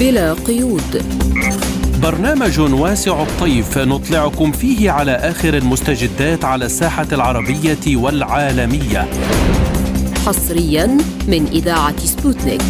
بلا قيود. برنامج واسع الطيف نطلعكم فيه على آخر المستجدات على الساحة العربية والعالمية. حصريا من إذاعة سبوتنيك.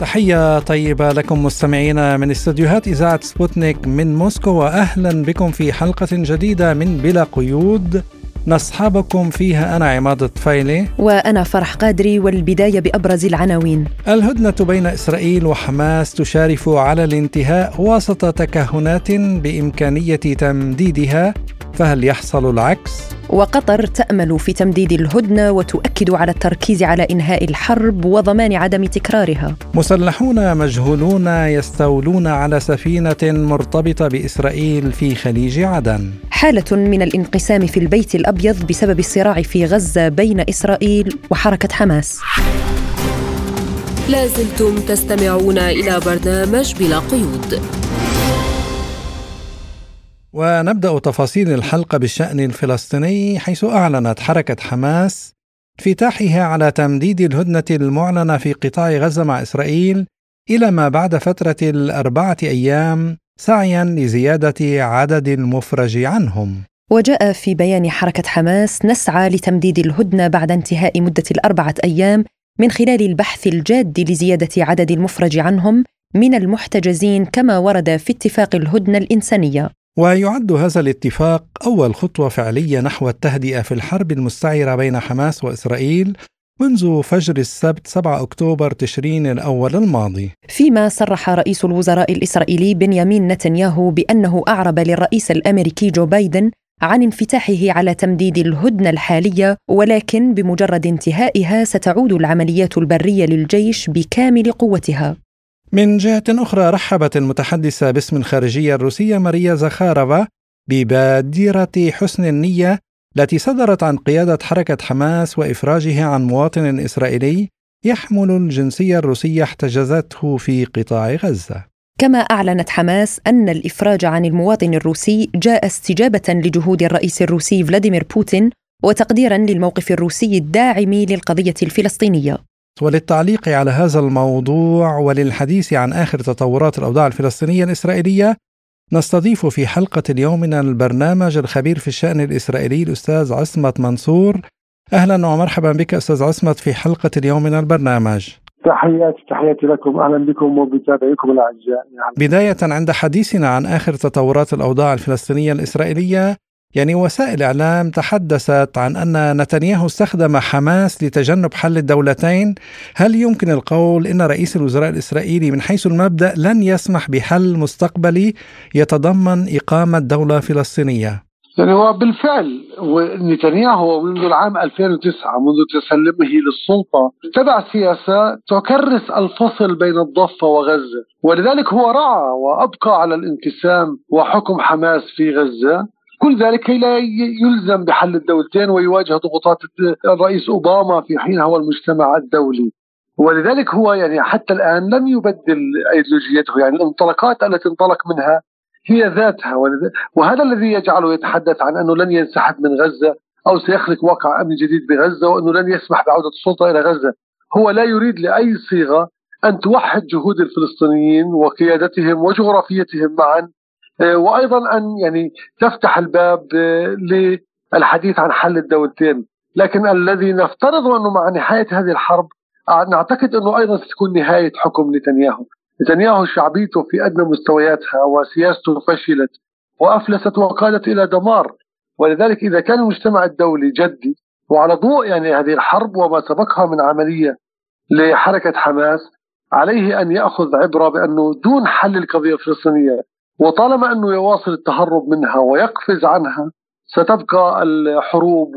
تحية طيبة لكم مستمعينا من استديوهات إذاعة سبوتنيك من موسكو وأهلا بكم في حلقة جديدة من بلا قيود. نصحبكم فيها. أنا عماد الطفيلي. وأنا فرح قادري والبداية بأبرز العناوين. الهدنة بين إسرائيل وحماس تشارف على الانتهاء وسط تكهنات بإمكانية تمديدها فهل يحصل العكس؟ وقطر تأمل في تمديد الهدنة وتؤكد على التركيز على إنهاء الحرب وضمان عدم تكرارها. مسلحون مجهولون يستولون على سفينة مرتبطة بإسرائيل في خليج عدن. حالة من الانقسام في البيت الأبيض بسبب الصراع في غزة بين إسرائيل وحركة حماس. لازلتم تستمعون إلى برنامج بلا قيود. ونبدأ تفاصيل الحلقة بالشأن الفلسطيني حيث أعلنت حركة حماس افتتاحها على تمديد الهدنة المعلنة في قطاع غزة مع إسرائيل إلى ما بعد فترة الأربعة أيام سعيا لزيادة عدد المفرج عنهم. وجاء في بيان حركة حماس نسعى لتمديد الهدنة بعد انتهاء مدة الأربعة أيام من خلال البحث الجاد لزيادة عدد المفرج عنهم من المحتجزين كما ورد في اتفاق الهدنة الإنسانية. ويعد هذا الاتفاق أول خطوة فعلية نحو التهدئة في الحرب المستعرة بين حماس وإسرائيل منذ فجر السبت 7 أكتوبر تشرين الأول الماضي. فيما صرح رئيس الوزراء الإسرائيلي بنيامين نتنياهو بأنه أعرب للرئيس الأمريكي جو بايدن عن انفتاحه على تمديد الهدنة الحالية ولكن بمجرد انتهائها ستعود العمليات البرية للجيش بكامل قوتها. من جهة أخرى رحبت المتحدثة باسم الخارجية الروسية ماريا زخارفا ببادرة حسن النية التي صدرت عن قيادة حركة حماس وإفراجها عن مواطن إسرائيلي يحمل الجنسية الروسية احتجزته في قطاع غزة. كما أعلنت حماس أن الإفراج عن المواطن الروسي جاء استجابة لجهود الرئيس الروسي فلاديمير بوتين وتقديرا للموقف الروسي الداعم للقضية الفلسطينية. وللتعليق على هذا الموضوع وللحديث عن آخر تطورات الأوضاع الفلسطينية الإسرائيلية نستضيف في حلقة اليوم من البرنامج الخبير في الشأن الإسرائيلي الأستاذ عصمت منصور. أهلا ومرحبا بك أستاذ عصمت في حلقة اليوم من البرنامج. تحياتي تحياتي لكم. أهلا بكم وبتابعيكم الأعزاء. يعني. بداية عند حديثنا عن آخر تطورات الأوضاع الفلسطينية الإسرائيلية يعني وسائل إعلام تحدثت عن أن نتنياهو استخدم حماس لتجنب حل الدولتين، هل يمكن القول إن رئيس الوزراء الإسرائيلي من حيث المبدأ لن يسمح بحل مستقبلي يتضمن إقامة دولة فلسطينية؟ يعني هو بالفعل نتنياهو منذ العام 2009 منذ تسلمه للسلطة اتبع سياسة تكرس الفصل بين الضفة وغزة ولذلك هو رعى وأبقى على الانقسام وحكم حماس في غزة كل ذلك كي لا يلزم بحل الدولتين ويواجه ضغوطات الرئيس أوباما في حينها والمجتمع الدولي. ولذلك هو يعني حتى الآن لم يبدل إيديولوجيته يعني الانطلاقات التي انطلق منها هي ذاتها. وهذا الذي يجعله يتحدث عن أنه لن ينسحب من غزة أو سيخلق واقع أمن جديد بغزة وأنه لن يسمح بعودة السلطة إلى غزة. هو لا يريد لأي صيغة أن توحد جهود الفلسطينيين وقيادتهم وجغرافيتهم معا وأيضا أن يعني تفتح الباب آه، للحديث عن حل الدولتين. لكن الذي نفترض أنه مع نهاية هذه الحرب آه، نعتقد أنه أيضا ستكون نهاية حكم نتنياهو. نتنياهو شعبيته في أدنى مستوياتها وسياسته فشلت وأفلست وقادت إلى دمار. ولذلك إذا كان المجتمع الدولي جدي وعلى ضوء يعني هذه الحرب وما سبقها من عملية لحركة حماس عليه أن يأخذ عبرة بأنه دون حل القضية الفلسطينية وطالما أنه يواصل التهرب منها ويقفز عنها ستبقى الحروب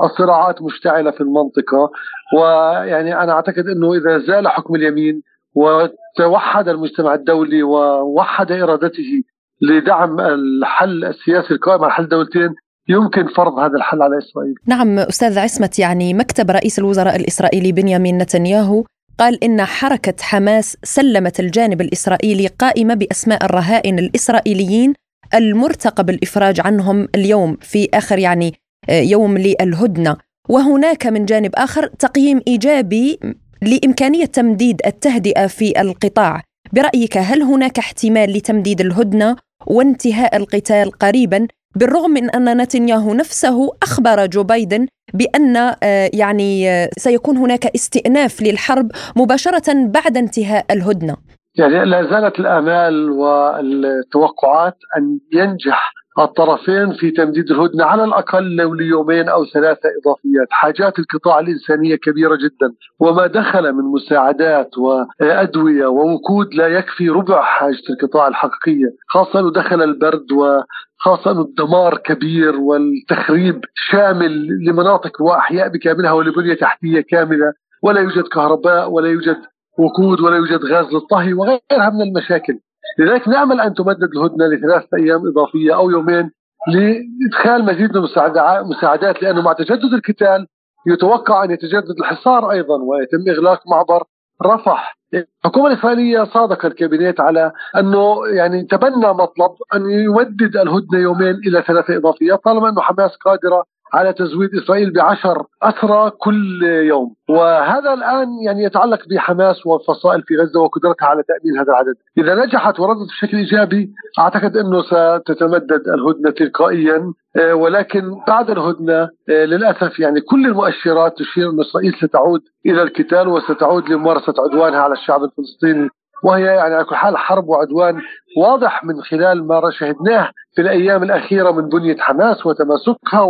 والصراعات مشتعلة في المنطقة ويعني أنا أعتقد أنه إذا زال حكم اليمين وتوحد المجتمع الدولي ووحد إرادته لدعم الحل السياسي القائم على حل دولتين يمكن فرض هذا الحل على إسرائيل. نعم أستاذ عصمت يعني مكتب رئيس الوزراء الإسرائيلي بنيامين نتنياهو قال إن حركة حماس سلمت الجانب الإسرائيلي قائمة بأسماء الرهائن الإسرائيليين المرتقب الإفراج عنهم اليوم في آخر يعني آه، يوم للهدنة. وهناك من جانب آخر تقييم إيجابي لإمكانية تمديد التهدئة في القطاع. برأيك هل هناك احتمال لتمديد الهدنة وانتهاء القتال قريبا؟ بالرغم من أن نتنياهو نفسه أخبر جو بايدن بأن آه، يعني آه، سيكون هناك استئناف للحرب مباشرة بعد انتهاء الهدنة. يعني لا زالت الآمال والتوقعات أن ينجح الطرفين في تمديد الهدنة على الأقل لو ليومين أو ثلاثة إضافيات، حاجات القطاع الإنسانية كبيرة جدا، وما دخل من مساعدات وأدوية ووقود لا يكفي ربع حاجة القطاع الحقيقية، خاصة أنه دخل البرد وخاصة أنه الدمار كبير والتخريب شامل لمناطق وأحياء بكاملها ولبنية تحتية كاملة، ولا يوجد كهرباء ولا يوجد وقود ولا يوجد غاز للطهي وغيرها من المشاكل. لذلك نامل أن تمدد الهدنة لثلاثه أيام إضافية أو يومين لإدخال مزيد من المساعدات لأنه مع تجدد القتال يتوقع أن يتجدد الحصار أيضا ويتم إغلاق معبر رفح. الحكومة الإسرائيلية صادق الكابينيت على أنه يعني تبنى مطلب أن يمدد الهدنة يومين إلى ثلاثة اضافيات طالما أنه حماس قادرة على تزويد إسرائيل بعشر أسرى كل يوم، وهذا الآن يعني يتعلق بحماس والفصائل في غزة وقدرتها على تأمين هذا العدد، إذا نجحت وردت بشكل إيجابي أعتقد إنه ستتمدد الهدنة تلقائيا. آه، ولكن بعد الهدنة آه، للأسف يعني كل المؤشرات تشير إن إسرائيل ستعود إلى القتال وستعود لممارسة عدوانها على الشعب الفلسطيني. وهي يعني على كل حال حرب وعدوان واضح من خلال ما شهدناه في الأيام الأخيرة من بنية حماس وتماسكها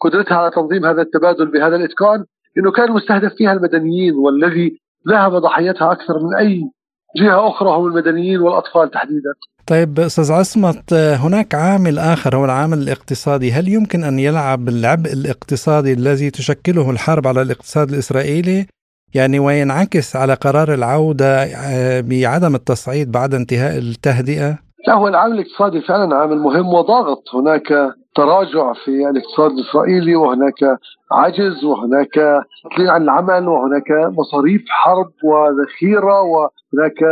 قدرتها على تنظيم هذا التبادل بهذا الإتقان انه كان مستهدف فيها المدنيين والذي ذهب ضحيتها أكثر من أي جهة أخرى هم المدنيين والأطفال تحديدا. طيب أستاذ عصمت هناك عامل آخر هو العامل الاقتصادي، هل يمكن أن يلعب العبء الاقتصادي الذي تشكله الحرب على الاقتصاد الإسرائيلي يعني وينعكس على قرار العودة آه، بعدم التصعيد بعد انتهاء التهدئة؟ لا هو العامل الاقتصادي فعلا عامل مهم وضاغط هناك تراجع في الاقتصاد الإسرائيلي وهناك عجز وهناك تقليل عن العمل وهناك مصاريف حرب وذخيرة وهناك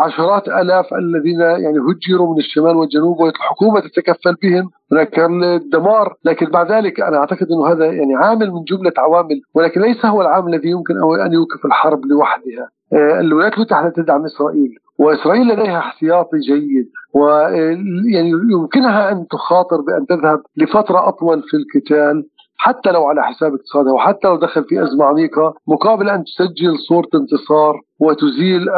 عشرات آلاف الذين يعني هجروا من الشمال والجنوب والحكومة تتكفل بهم هناك الدمار. لكن بعد ذلك أنا أعتقد إنه هذا يعني عامل من جملة عوامل ولكن ليس هو العامل الذي يمكن أن يوقف الحرب لوحدها. آه، الولايات المتحدة تدعم إسرائيل وإسرائيل لديها احتياطي جيد ويعني يمكنها أن تخاطر بأن تذهب لفترة أطول في القتال. حتى لو على حساب اقتصادها وحتى لو دخل في أزمة عميقة مقابل أن تسجل صورة انتصار وتزيل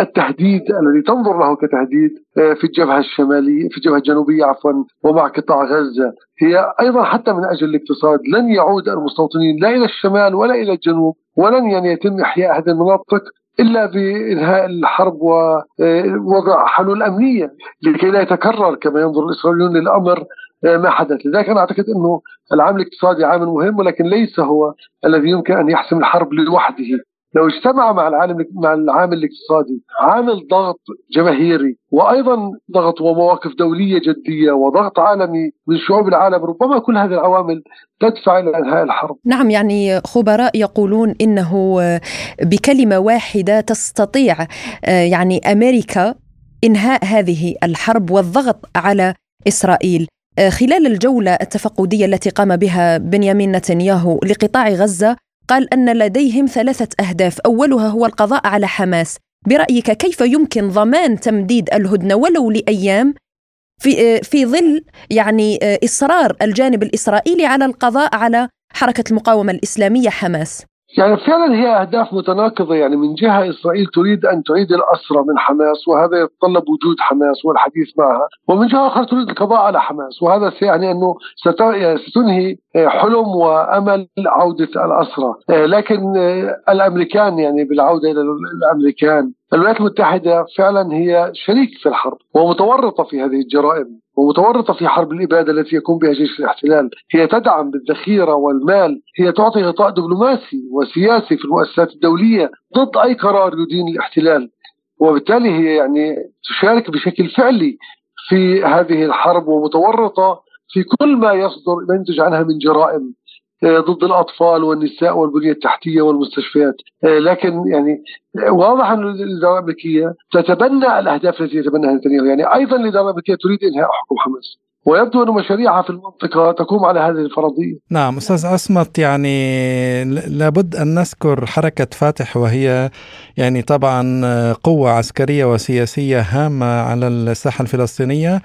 التهديد الذي تنظر له كتهديد آه، في الجبهة الشمالية في الجبهة الجنوبية عفوا ومع قطاع غزة. هي أيضا حتى من أجل الاقتصاد لن يعود المستوطنين لا إلى الشمال ولا إلى الجنوب ولن يعني يتم إحياء هذه المناطق إلا بإنهاء الحرب ووضع حلول أمنية لكي لا يتكرر كما ينظر الإسرائيليون للأمر. آه، ما حدث، لذلك أنا أعتقد إنه العامل الاقتصادي عامل مهم ولكن ليس هو الذي يمكن أن يحسم الحرب لوحده، لو اجتمع مع العالم مع العامل الاقتصادي عامل ضغط جماهيري وأيضا ضغط ومواقف دولية جدية وضغط عالمي من شعوب العالم ربما كل هذه العوامل تدفع إلى إنهاء الحرب. نعم يعني خبراء يقولون إنه بكلمة واحدة تستطيع يعني أمريكا إنهاء هذه الحرب والضغط على إسرائيل. خلال الجولة التفقديه التي قام بها بنيامين نتنياهو لقطاع غزة قال أن لديهم ثلاثة أهداف. أولها هو القضاء على حماس. برأيك كيف يمكن ضمان تمديد الهدنة ولو لأيام؟ في في ظل يعني إصرار الجانب الإسرائيلي على القضاء على حركة المقاومة الإسلامية حماس. يعني فعلا هي أهداف متناقضة. يعني من جهة إسرائيل تريد أن تعيد الاسرى من حماس وهذا يتطلب وجود حماس والحديث معها، ومن جهة أخرى تريد القضاء على حماس وهذا سيعني أنه ستنهي حلم وأمل عودة الاسرى، لكن الأمريكان يعني بالعودة إلى الأمريكان. الولايات المتحدة فعلا هي شريك في الحرب ومتورطة في هذه الجرائم ومتورطة في حرب الإبادة التي يقوم بها جيش الاحتلال. هي تدعم بالذخيرة والمال. هي تعطي غطاء دبلوماسي وسياسي في المؤسسات الدولية ضد أي قرار يدين الاحتلال. وبالتالي هي يعني تشارك بشكل فعلي في هذه الحرب ومتورطة في كل ما يصدر ينتج عنها من جرائم آه، ضد الأطفال والنساء والبنية التحتية والمستشفيات. آه، لكن يعني واضح أن الإدارة الأمريكية تتبنى الأهداف التي يتبناها نتنياهو. يعني أيضا الإدارة الأمريكية تريد إنهاء حكم حماس. ويبدو أن مشاريعها في المنطقة تقوم على هذه الفرضية. نعم أستاذ أصمت يعني لابد أن نذكر حركة فاتح وهي يعني طبعا قوة عسكرية وسياسية هامة على الساحة الفلسطينية. آه،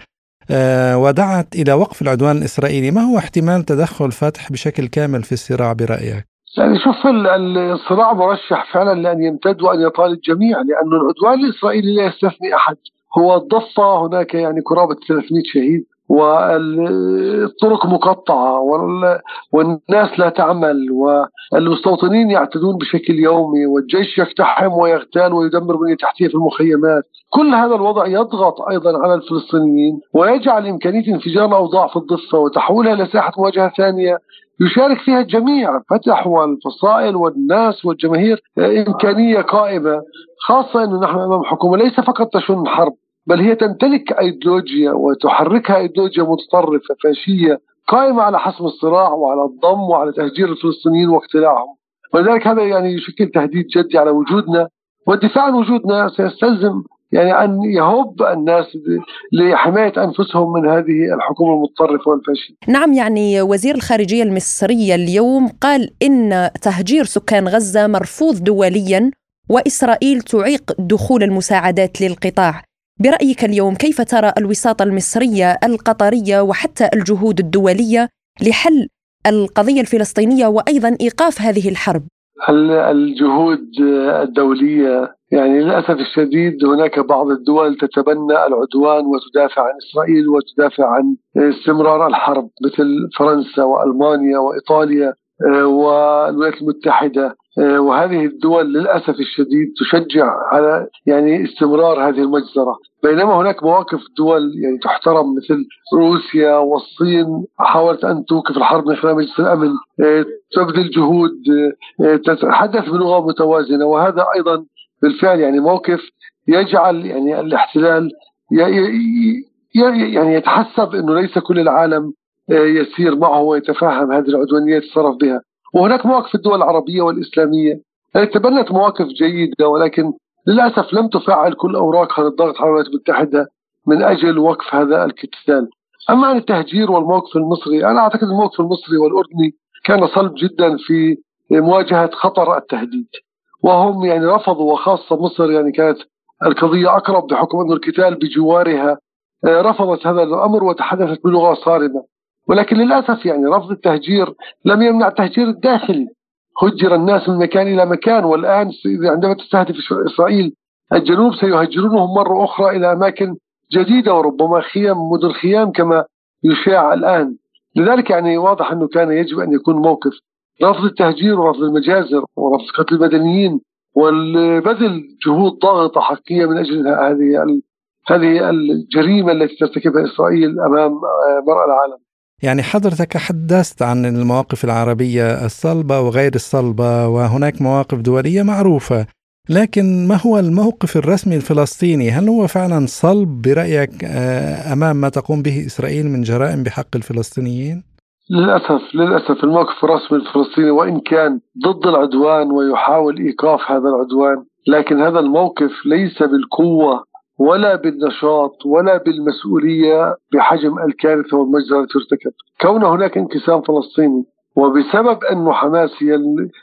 ودعت إلى وقف العدوان الإسرائيلي. ما هو احتمال تدخل فاتح بشكل كامل في الصراع برأيك؟ يعني شوف الصراع مرشح فعلا لأن يمتد وأن يطال الجميع لأن العدوان الإسرائيلي لا يستثني أحد. هو الضفة هناك يعني قرابة 300 شهيد. والطرق مقطعة والناس لا تعمل والمستوطنين يعتدون بشكل يومي والجيش يقتحم ويغتال ويدمر بنية تحتية في المخيمات. كل هذا الوضع يضغط أيضا على الفلسطينيين ويجعل إمكانية انفجار الأوضاع في الضفة وتحويلها إلى ساحة مواجهة ثانية يشارك فيها الجميع فتح والفصائل والناس والجماهير إمكانية قائمة خاصة أنه نحن أمام حكومة ليس فقط تشن حرب. بل هي تمتلك أيديولوجيا وتحركها أيديولوجيا متطرفة فاشية قائمة على حسم الصراع وعلى الضم وعلى تهجير الفلسطينيين واقتلاعهم ولذلك هذا يعني يشكل تهديد جدي على وجودنا والدفاع عن وجودنا سيستلزم يعني أن يهب الناس لحماية أنفسهم من هذه الحكومة المتطرفة والفاشية. نعم يعني وزير الخارجية المصرية اليوم قال إن تهجير سكان غزة مرفوض دوليا وإسرائيل تعيق دخول المساعدات للقطاع. برأيك اليوم كيف ترى الوساطة المصرية القطرية وحتى الجهود الدولية لحل القضية الفلسطينية وأيضا إيقاف هذه الحرب؟ الجهود الدولية يعني للأسف الشديد هناك بعض الدول تتبنى العدوان وتدافع عن إسرائيل وتدافع عن استمرار الحرب مثل فرنسا وألمانيا وإيطاليا آه، والولايات المتحدة. وهذه الدول للأسف الشديد تشجع على يعني استمرار هذه المجزرة. بينما هناك مواقف دول يعني تحترم مثل روسيا والصين. حاولت أن توقف الحرب من خلال مجلس الأمن. آه، تبذل جهود تتحدث بلغة متوازنة. وهذا أيضا بالفعل يعني موقف يجعل يعني الاحتلال يعني يتحسب إنه ليس كل العالم يسير معه ويتفهم هذه العدوانية يتصرف بها. وهناك مواقف الدول العربية والإسلامية يعني تبنت مواقف جيدة ولكن للأسف لم تفعل كل أوراقها للضغط على الولايات المتحده من أجل وقف هذا القتال. أما عن التهجير والموقف المصري أنا أعتقد الموقف المصري والأردني كان صلب جدا في مواجهة خطر التهديد. وهم يعني رفضوا وخاصة مصر يعني كانت القضية أقرب بحكم انه القتال بجوارها آه، رفضت هذا الأمر وتحدثت بلغة صارمة ولكن للأسف يعني رفض التهجير لم يمنع التهجير الداخلي هجر الناس من مكان إلى مكان والآن عندما تستهدف إسرائيل الجنوب سيهجرونهم مرة أخرى إلى أماكن جديدة وربما خيام مدن خيام كما يشاع الآن لذلك يعني واضح أنه كان يجب أن يكون موقف رفض التهجير ورفض المجازر ورفض قتل المدنيين والبذل جهود ضاغطة حقيقية من أجل هذه هذه الجريمة التي ترتكبها إسرائيل أمام مرأى العالم. يعني حضرتك حدثت عن المواقف العربية الصلبة وغير الصلبة وهناك مواقف دولية معروفة لكن ما هو الموقف الرسمي الفلسطيني هل هو فعلا صلب برأيك آه، أمام ما تقوم به إسرائيل من جرائم بحق الفلسطينيين؟ للأسف للأسف الموقف الرسمي الفلسطيني وإن كان ضد العدوان ويحاول إيقاف هذا العدوان لكن هذا الموقف ليس بالقوة ولا بالنشاط ولا بالمسؤولية بحجم الكارثة والمجزرة التي ترتكب، كون هناك انقسام فلسطيني وبسبب انه حماس هي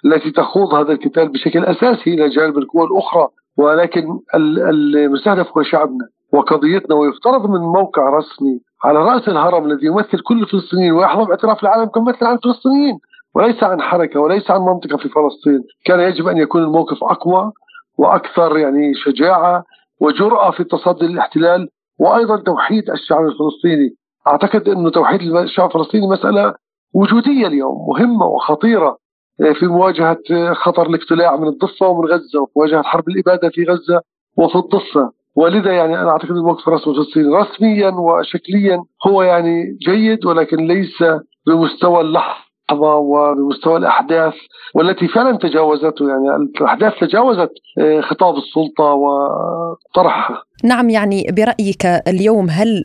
التي تخوض هذا القتال بشكل أساسي إلى جانب القوى الأخرى ولكن المستهدف هو شعبنا وقضيتنا ويفترض من موقع رسمي على رأس الهرم الذي يمثل كل الفلسطينيين ويحظى باعتراف العالم كممثل عن الفلسطينيين وليس عن حركة وليس عن منطقة في فلسطين، كان يجب أن يكون الموقف أقوى وأكثر يعني شجاعة وجرأة في التصدي للاحتلال وأيضا توحيد الشعب الفلسطيني. أعتقد أنه توحيد الشعب الفلسطيني مسألة وجودية اليوم مهمة وخطيرة آه، في مواجهة آه، خطر الاقتلاع من الضفة ومن غزة وفي مواجهة حرب الإبادة في غزة وفي الضفة. ولذا يعني أنا أعتقد الموقف الرسمي الفلسطيني رسميا وشكليا هو يعني جيد ولكن ليس بمستوى اللحظة. وبمستوى الأحداث والتي فعلا تجاوزته يعني الأحداث تجاوزت آه، خطاب السلطة وطرحها. نعم يعني برأيك اليوم هل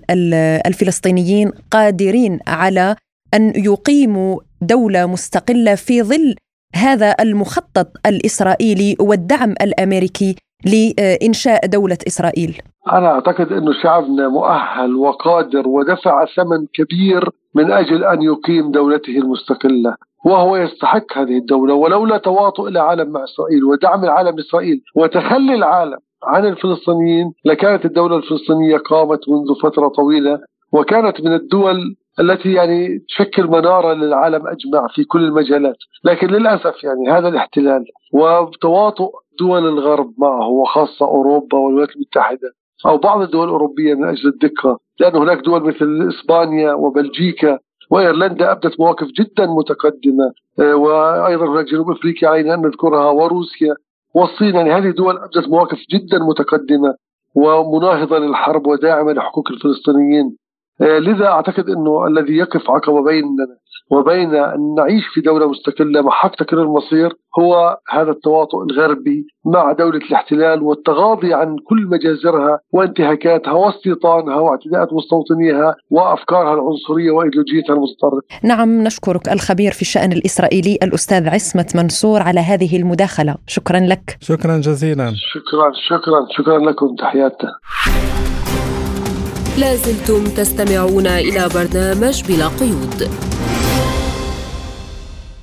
الفلسطينيين قادرين على أن يقيموا دولة مستقلة في ظل هذا المخطط الإسرائيلي والدعم الأمريكي لإنشاء دولة إسرائيل؟ أنا أعتقد انه شعبنا مؤهل وقادر ودفع ثمن كبير من أجل أن يقيم دولته المستقلة وهو يستحق هذه الدولة ولولا تواطؤ العالم مع إسرائيل ودعم العالم إسرائيل وتخلي العالم عن الفلسطينيين لكانت الدولة الفلسطينية قامت منذ فترة طويلة وكانت من الدول التي يعني تشكل منارة للعالم أجمع في كل المجالات. لكن للأسف يعني هذا الاحتلال وتواطؤ دول الغرب معه وخاصة أوروبا والولايات المتحدة أو بعض الدول الأوروبية من أجل الدقة لأن هناك دول مثل إسبانيا وبلجيكا وإيرلندا أبدت مواقف جدا متقدمة آه، وأيضا هناك جنوب أفريقيا علينا ان نذكرها وروسيا والصين. يعني هذه دول أبدت مواقف جدا متقدمة ومناهضة للحرب وداعمة لحقوق الفلسطينيين. لذا أعتقد إنه الذي يقف عقبه بيننا وبين أن نعيش في دولة مستقلة مع حق تكرير المصير هو هذا التواطؤ الغربي مع دولة الاحتلال والتغاضي عن كل مجازرها وانتهاكاتها واستيطانها واعتداءات مستوطنيها وأفكارها العنصرية وإيديولوجيتها المتطرفة. نعم نشكرك الخبير في الشأن الإسرائيلي الأستاذ عصمت منصور على هذه المداخلة، شكرا لك. شكرا جزيلا. شكرا شكرا شكرا لكم تحياتنا. لازلتم تستمعون إلى برنامج بلا قيود.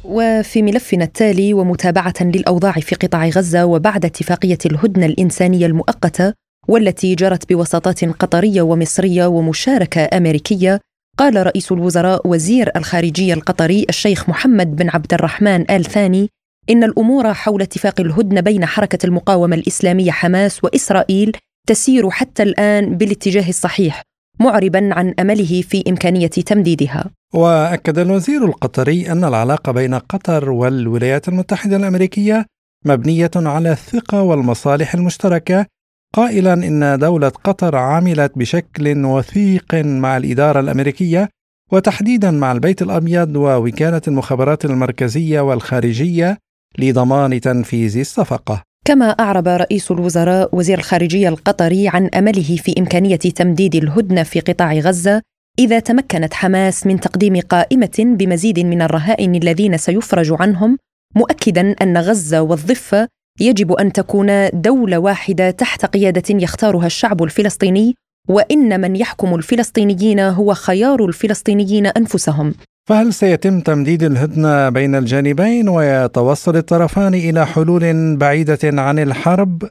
وفي ملفنا التالي ومتابعة للأوضاع في قطاع غزة وبعد اتفاقية الهدنة الإنسانية المؤقتة والتي جرت بوساطات قطرية ومصرية ومشاركة أمريكية قال رئيس الوزراء وزير الخارجية القطري الشيخ محمد بن عبد الرحمن آل ثاني إن الأمور حول اتفاق الهدنة بين حركة المقاومة الإسلامية حماس وإسرائيل تسير حتى الآن بالاتجاه الصحيح معربا عن أمله في إمكانية تمديدها. وأكد الوزير القطري أن العلاقة بين قطر والولايات المتحدة الأمريكية مبنية على الثقة والمصالح المشتركة قائلا إن دولة قطر عملت بشكل وثيق مع الإدارة الأمريكية وتحديدا مع البيت الأبيض ووكالة المخابرات المركزية والخارجية لضمان تنفيذ الصفقة. كما أعرب رئيس الوزراء وزير الخارجية القطري عن أمله في إمكانية تمديد الهدنة في قطاع غزة إذا تمكنت حماس من تقديم قائمة بمزيد من الرهائن الذين سيفرج عنهم مؤكدا أن غزة والضفة يجب أن تكون دولة واحدة تحت قيادة يختارها الشعب الفلسطيني وإن من يحكم الفلسطينيين هو خيار الفلسطينيين أنفسهم. فهل سيتم تمديد الهدنة بين الجانبين ويتوصل الطرفان إلى حلول بعيدة عن الحرب؟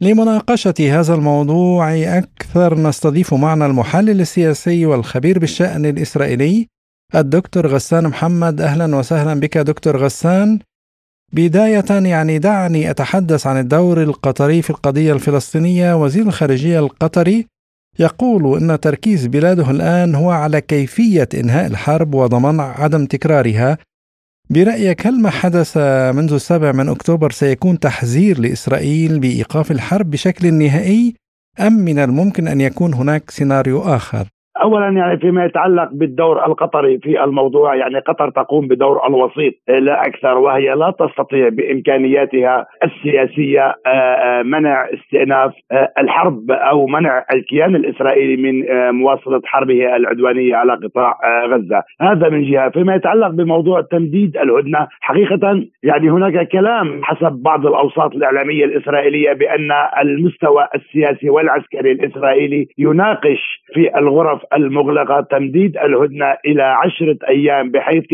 لمناقشة هذا الموضوع أكثر نستضيف معنا المحلل السياسي والخبير بالشأن الإسرائيلي الدكتور غسان محمد. أهلا وسهلا بك دكتور غسان. بداية يعني دعني أتحدث عن الدور القطري في القضية الفلسطينية وزير الخارجية القطري يقول إن تركيز بلاده الآن هو على كيفية إنهاء الحرب وضمان عدم تكرارها. برأيك هل ما حدث منذ السابع من أكتوبر سيكون تحذير لإسرائيل بإيقاف الحرب بشكل نهائي أم من الممكن أن يكون هناك سيناريو آخر؟ اولا يعني فيما يتعلق بالدور القطري في الموضوع يعني قطر تقوم بدور الوسيط لا أكثر وهي لا تستطيع بإمكانياتها السياسية آه، آه، منع استئناف آه، الحرب أو منع الكيان الإسرائيلي من مواصلة حربه العدوانية على قطاع غزة، هذا من جهة، فيما يتعلق بموضوع تمديد الهدنة حقيقة يعني هناك كلام حسب بعض الأوساط الإعلامية الإسرائيلية بأن المستوى السياسي والعسكري الإسرائيلي يناقش في الغرف المغلقة تمديد الهدنة إلى عشرة أيام بحيث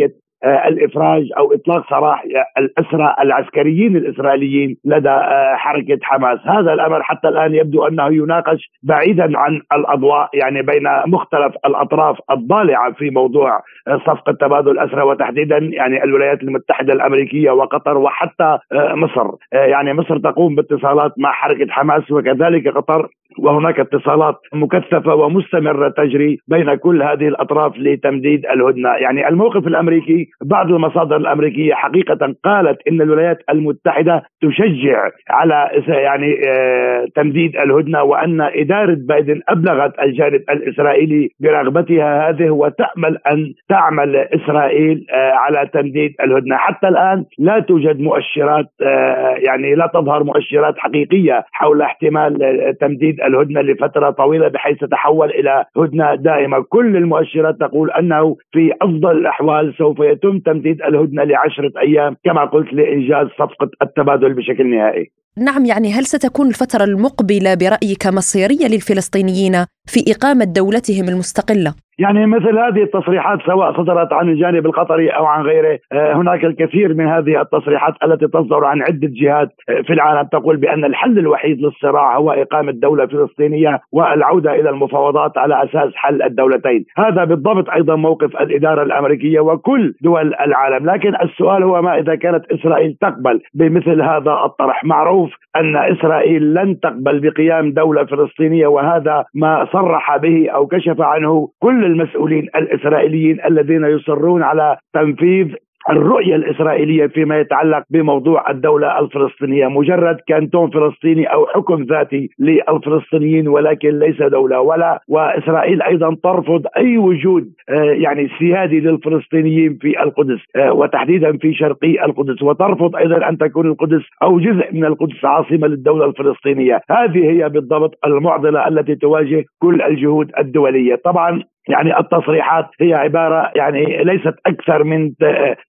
آه، الإفراج أو إطلاق سراح الأسرى العسكريين الإسرائيليين لدى آه، حركة حماس، هذا الأمر حتى الآن يبدو أنه يناقش بعيدا عن الأضواء يعني بين مختلف الأطراف الضالعة في موضوع آه، صفقة تبادل الأسرى وتحديدا يعني الولايات المتحدة الأمريكية وقطر وحتى مصر، يعني مصر تقوم باتصالات مع حركة حماس وكذلك قطر وهناك اتصالات مكثفة ومستمرة تجري بين كل هذه الأطراف لتمديد الهدنة، يعني الموقف الأمريكي بعض المصادر الأمريكية حقيقة قالت إن الولايات المتحدة تشجع على يعني آه، تمديد الهدنة وأن إدارة بايدن أبلغت الجانب الإسرائيلي برغبتها هذه وتأمل أن تعمل إسرائيل آه، على تمديد الهدنة، حتى الآن لا توجد مؤشرات آه، يعني لا تظهر مؤشرات حقيقية حول احتمال تمديد الهدنة لفترة طويلة بحيث تتحول إلى هدنة دائمة، كل المؤشرات تقول أنه في أفضل الأحوال سوف يتم تمديد الهدنة لعشرة أيام كما قلت لإنجاز صفقة التبادل بشكل نهائي. نعم يعني هل ستكون الفترة المقبلة برأيك مصيرية للفلسطينيين في إقامة دولتهم المستقلة؟ يعني مثل هذه التصريحات سواء صدرت عن الجانب القطري أو عن غيره آه، هناك الكثير من هذه التصريحات التي تصدر عن عدة جهات آه، في العالم تقول بأن الحل الوحيد للصراع هو إقامة دولة فلسطينية والعودة إلى المفاوضات على أساس حل الدولتين، هذا بالضبط أيضا موقف الإدارة الأمريكية وكل دول العالم، لكن السؤال هو ما إذا كانت إسرائيل تقبل بمثل هذا الطرح، معروف أن إسرائيل لن تقبل بقيام دولة فلسطينية وهذا ما صرح به أو كشف عنه كل المسؤولين الإسرائيليين الذين يصرون على تنفيذ الرؤية الإسرائيلية فيما يتعلق بموضوع الدولة الفلسطينية. مجرد كانتون فلسطيني أو حكم ذاتي للفلسطينيين ولكن ليس دولة. ولا وإسرائيل أيضا ترفض أي وجود آه، يعني سيادي للفلسطينيين في القدس آه، وتحديدا في شرقي القدس. وترفض أيضا أن تكون القدس أو جزء من القدس عاصمة للدولة الفلسطينية. هذه هي بالضبط المعضلة التي تواجه كل الجهود الدولية. طبعا يعني التصريحات هي عبارة يعني ليست أكثر من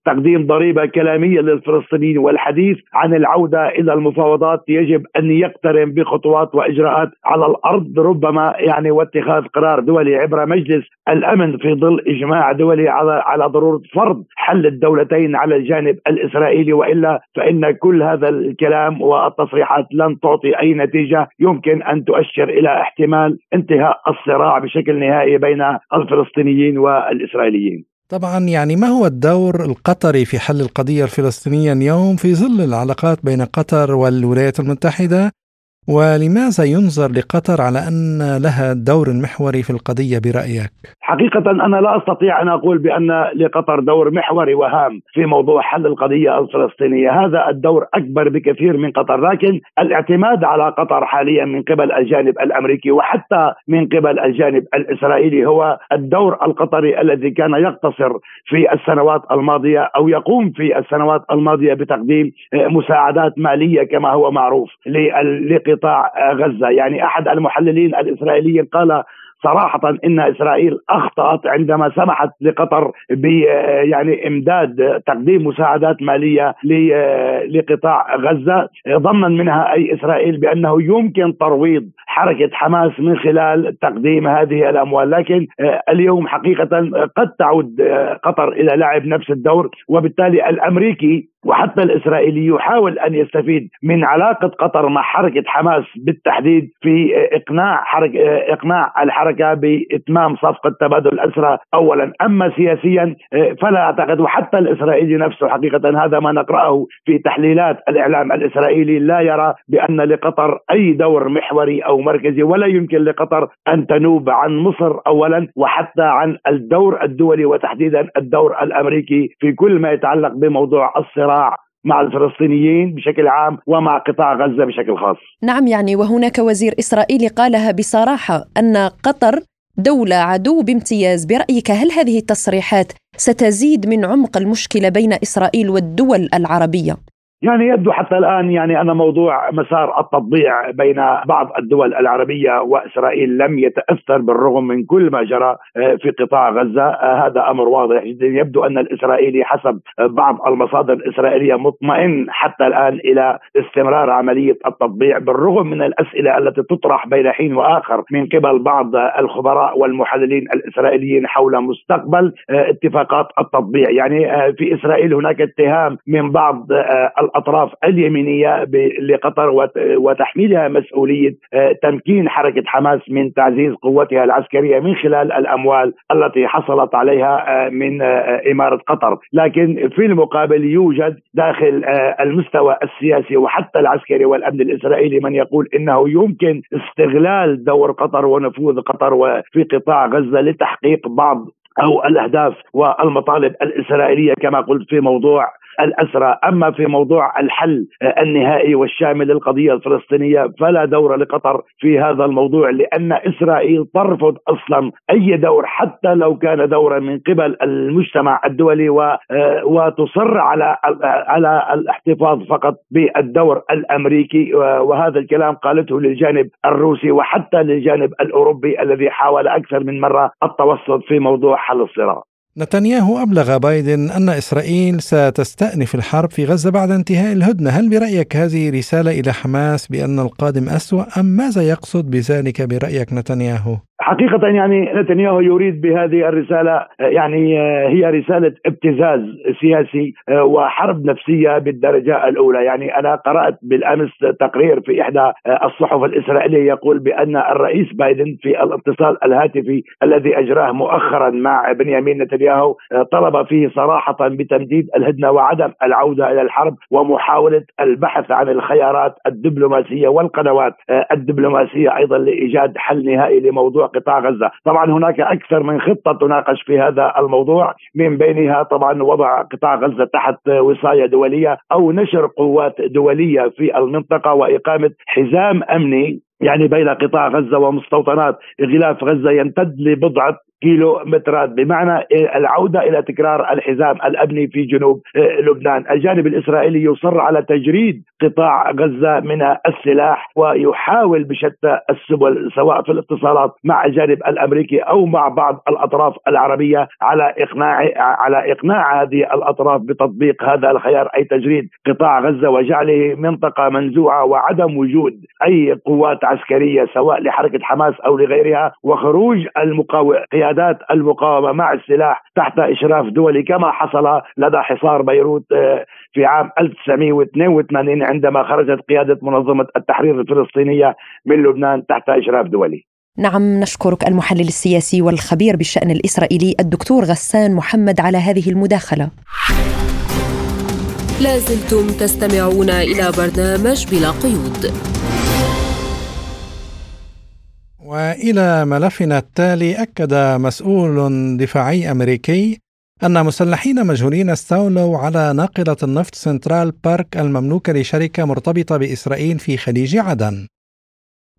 تقديم ضريبة كلامية للفلسطينيين والحديث عن العودة إلى المفاوضات. يجب أن يقترن بخطوات وإجراءات على الأرض ربما يعني واتخاذ قرار دولي عبر مجلس الأمن في ظل إجماع دولي على على ضرورة فرض حل الدولتين على الجانب الإسرائيلي. وإلا فإن كل هذا الكلام والتصريحات لن تعطي أي نتيجة. يمكن أن تؤشر إلى احتمال انتهاء الصراع بشكل نهائي بين الفلسطينيين والإسرائيليين. طبعا يعني ما هو الدور القطري في حل القضية الفلسطينية اليوم في ظل العلاقات بين قطر والولايات المتحدة؟ ولماذا ينظر لقطر على أن لها دور محوري في القضية برأيك؟ حقيقة أنا لا أستطيع أن أقول بأن لقطر دور محوري وهام في موضوع حل القضية الفلسطينية هذا الدور أكبر بكثير من قطر لكن الاعتماد على قطر حاليا من قبل الجانب الأمريكي وحتى من قبل الجانب الإسرائيلي هو الدور القطري الذي كان يقتصر في السنوات الماضية أو يقوم في السنوات الماضية بتقديم مساعدات مالية كما هو معروف لقطاع قطاع غزة. يعني أحد المحللين الإسرائيليين قال صراحة إن إسرائيل أخطأت عندما سمحت لقطر ب يعني إمداد تقديم مساعدات مالية لقطاع غزة. ظنا منها أي إسرائيل بأنه يمكن ترويض حركة حماس من خلال تقديم هذه الأموال. لكن اليوم حقيقة قد تعود قطر إلى لعب نفس الدور وبالتالي الأمريكي وحتى الإسرائيلي يحاول أن يستفيد من علاقة قطر مع حركة حماس بالتحديد في إقناع حركه إقناع الحركة بإتمام صفقة تبادل الأسرى اولا. أما سياسيا فلا أعتقد وحتى الإسرائيلي نفسه حقيقة هذا ما نقرأه في تحليلات الإعلام الإسرائيلي لا يرى بأن لقطر أي دور محوري أو مركزي ولا يمكن لقطر أن تنوب عن مصر اولا وحتى عن الدور الدولي وتحديدا الدور الأمريكي في كل ما يتعلق بموضوع الصراع. مع الفلسطينيين بشكل عام ومع قطاع غزة بشكل خاص. نعم يعني وهناك وزير إسرائيلي قالها بصراحة أن قطر دولة عدو بامتياز، برأيك هل هذه التصريحات ستزيد من عمق المشكلة بين إسرائيل والدول العربية؟ يعني يبدو حتى الآن يعني أن موضوع مسار التطبيع بين بعض الدول العربية وإسرائيل لم يتأثر بالرغم من كل ما جرى آه، في قطاع غزة. آه، هذا أمر واضح جدا. يبدو أن الإسرائيلي حسب بعض المصادر الإسرائيلية مطمئن حتى الآن إلى استمرار عملية التطبيع بالرغم من الأسئلة التي تطرح بين حين وآخر من قبل بعض الخبراء والمحللين الإسرائيليين حول مستقبل آه، اتفاقات التطبيع يعني في إسرائيل هناك اتهام من بعض الأطراف اليمينية لقطر وتحميلها مسؤولية آه، تمكين حركة حماس من تعزيز قوتها العسكرية من خلال الأموال التي حصلت عليها آه، من آه، إمارة قطر، لكن في المقابل يوجد داخل المستوى السياسي وحتى العسكري والأمن الإسرائيلي من يقول إنه يمكن استغلال دور قطر ونفوذ قطر في قطاع غزة لتحقيق بعض أو الأهداف والمطالب الإسرائيلية كما قلت في موضوع الأسرى، أما في موضوع الحل النهائي والشامل للقضية الفلسطينية فلا دور لقطر في هذا الموضوع لأن إسرائيل ترفض أصلا أي دور حتى لو كان دورا من قبل المجتمع الدولي وتصر على على الاحتفاظ فقط بالدور الأمريكي وهذا الكلام قالته للجانب الروسي وحتى للجانب الأوروبي الذي حاول أكثر من مرة التوسط في موضوع حل الصراع. نتنياهو أبلغ بايدن أن إسرائيل ستستأنف الحرب في غزة بعد انتهاء الهدنة هل برأيك هذه رسالة إلى حماس بأن القادم أسوأ أم ماذا يقصد بذلك برأيك نتنياهو؟ حقيقة يعني نتنياهو يريد بهذه الرسالة يعني هي رسالة ابتزاز سياسي وحرب نفسية بالدرجة الأولى. يعني أنا قرأت بالأمس تقرير في إحدى الصحف الإسرائيلية يقول بأن الرئيس بايدن في الاتصال الهاتفي الذي أجراه مؤخرا مع بنيامين نتنياهو طلب فيه صراحة بتمديد الهدنة وعدم العودة إلى الحرب ومحاولة البحث عن الخيارات الدبلوماسية والقنوات الدبلوماسية أيضا لإيجاد حل نهائي لموضوع قطاع غزة، طبعا هناك أكثر من خطة تناقش في هذا الموضوع. من بينها طبعا وضع قطاع غزة تحت وصاية دولية أو نشر قوات دولية في المنطقة وإقامة حزام أمني يعني بين قطاع غزة ومستوطنات. غلاف غزة يمتد لبضعة كيلو مترات بمعنى العودة إلى تكرار الحزام الأبني في جنوب لبنان. الجانب الإسرائيلي يصر على تجريد قطاع غزة من السلاح ويحاول بشتى السبل سواء في الاتصالات مع الجانب الأمريكي أو مع بعض الأطراف العربية على إقناع على إقناع هذه الأطراف بتطبيق هذا الخيار أي تجريد قطاع غزة وجعله منطقة منزوعة وعدم وجود أي قوات عسكرية سواء لحركة حماس أو لغيرها وخروج المقاوم قيادات المقاومة مع السلاح تحت إشراف دولي كما حصل لدى حصار بيروت آه، في عام 1982 عندما خرجت قيادة منظمة التحرير الفلسطينية من لبنان تحت إشراف دولي. نعم نشكرك المحلل السياسي والخبير بالشأن الإسرائيلي الدكتور غسان محمد على هذه المداخلة. لازلتم تستمعون إلى برنامج بلا قيود. وإلى ملفنا التالي أكد مسؤول دفاعي أمريكي أن مسلحين مجهولين استولوا على ناقلة النفط سنترال بارك المملوكه لشركة مرتبطة بإسرائيل في خليج عدن.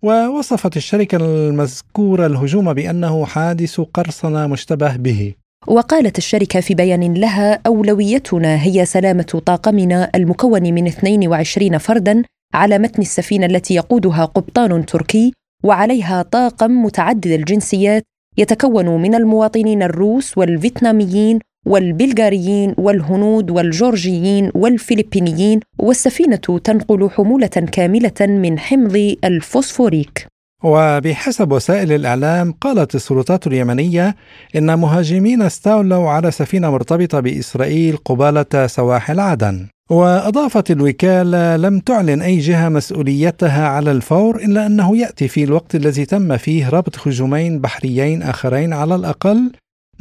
ووصفت الشركة المذكورة الهجوم بأنه حادث قرصنة مشتبه به. وقالت الشركة في بيان لها أولويتنا هي سلامة طاقمنا المكون من 22 فردا على متن السفينة التي يقودها قبطان تركي وعليها طاقم متعدد الجنسيات يتكون من المواطنين الروس والفيتناميين والبلغاريين والهنود والجورجيين والفلبينيين والسفينة تنقل حمولة كاملة من حمض الفوسفوريك. وبحسب وسائل الإعلام قالت السلطات اليمنية إن مهاجمين استولوا على سفينة مرتبطة بإسرائيل قبالة سواحل عدن. وأضافت الوكالة لم تعلن أي جهة مسؤوليتها على الفور إلا أنه يأتي في الوقت الذي تم فيه ربط هجومين بحريين آخرين على الأقل.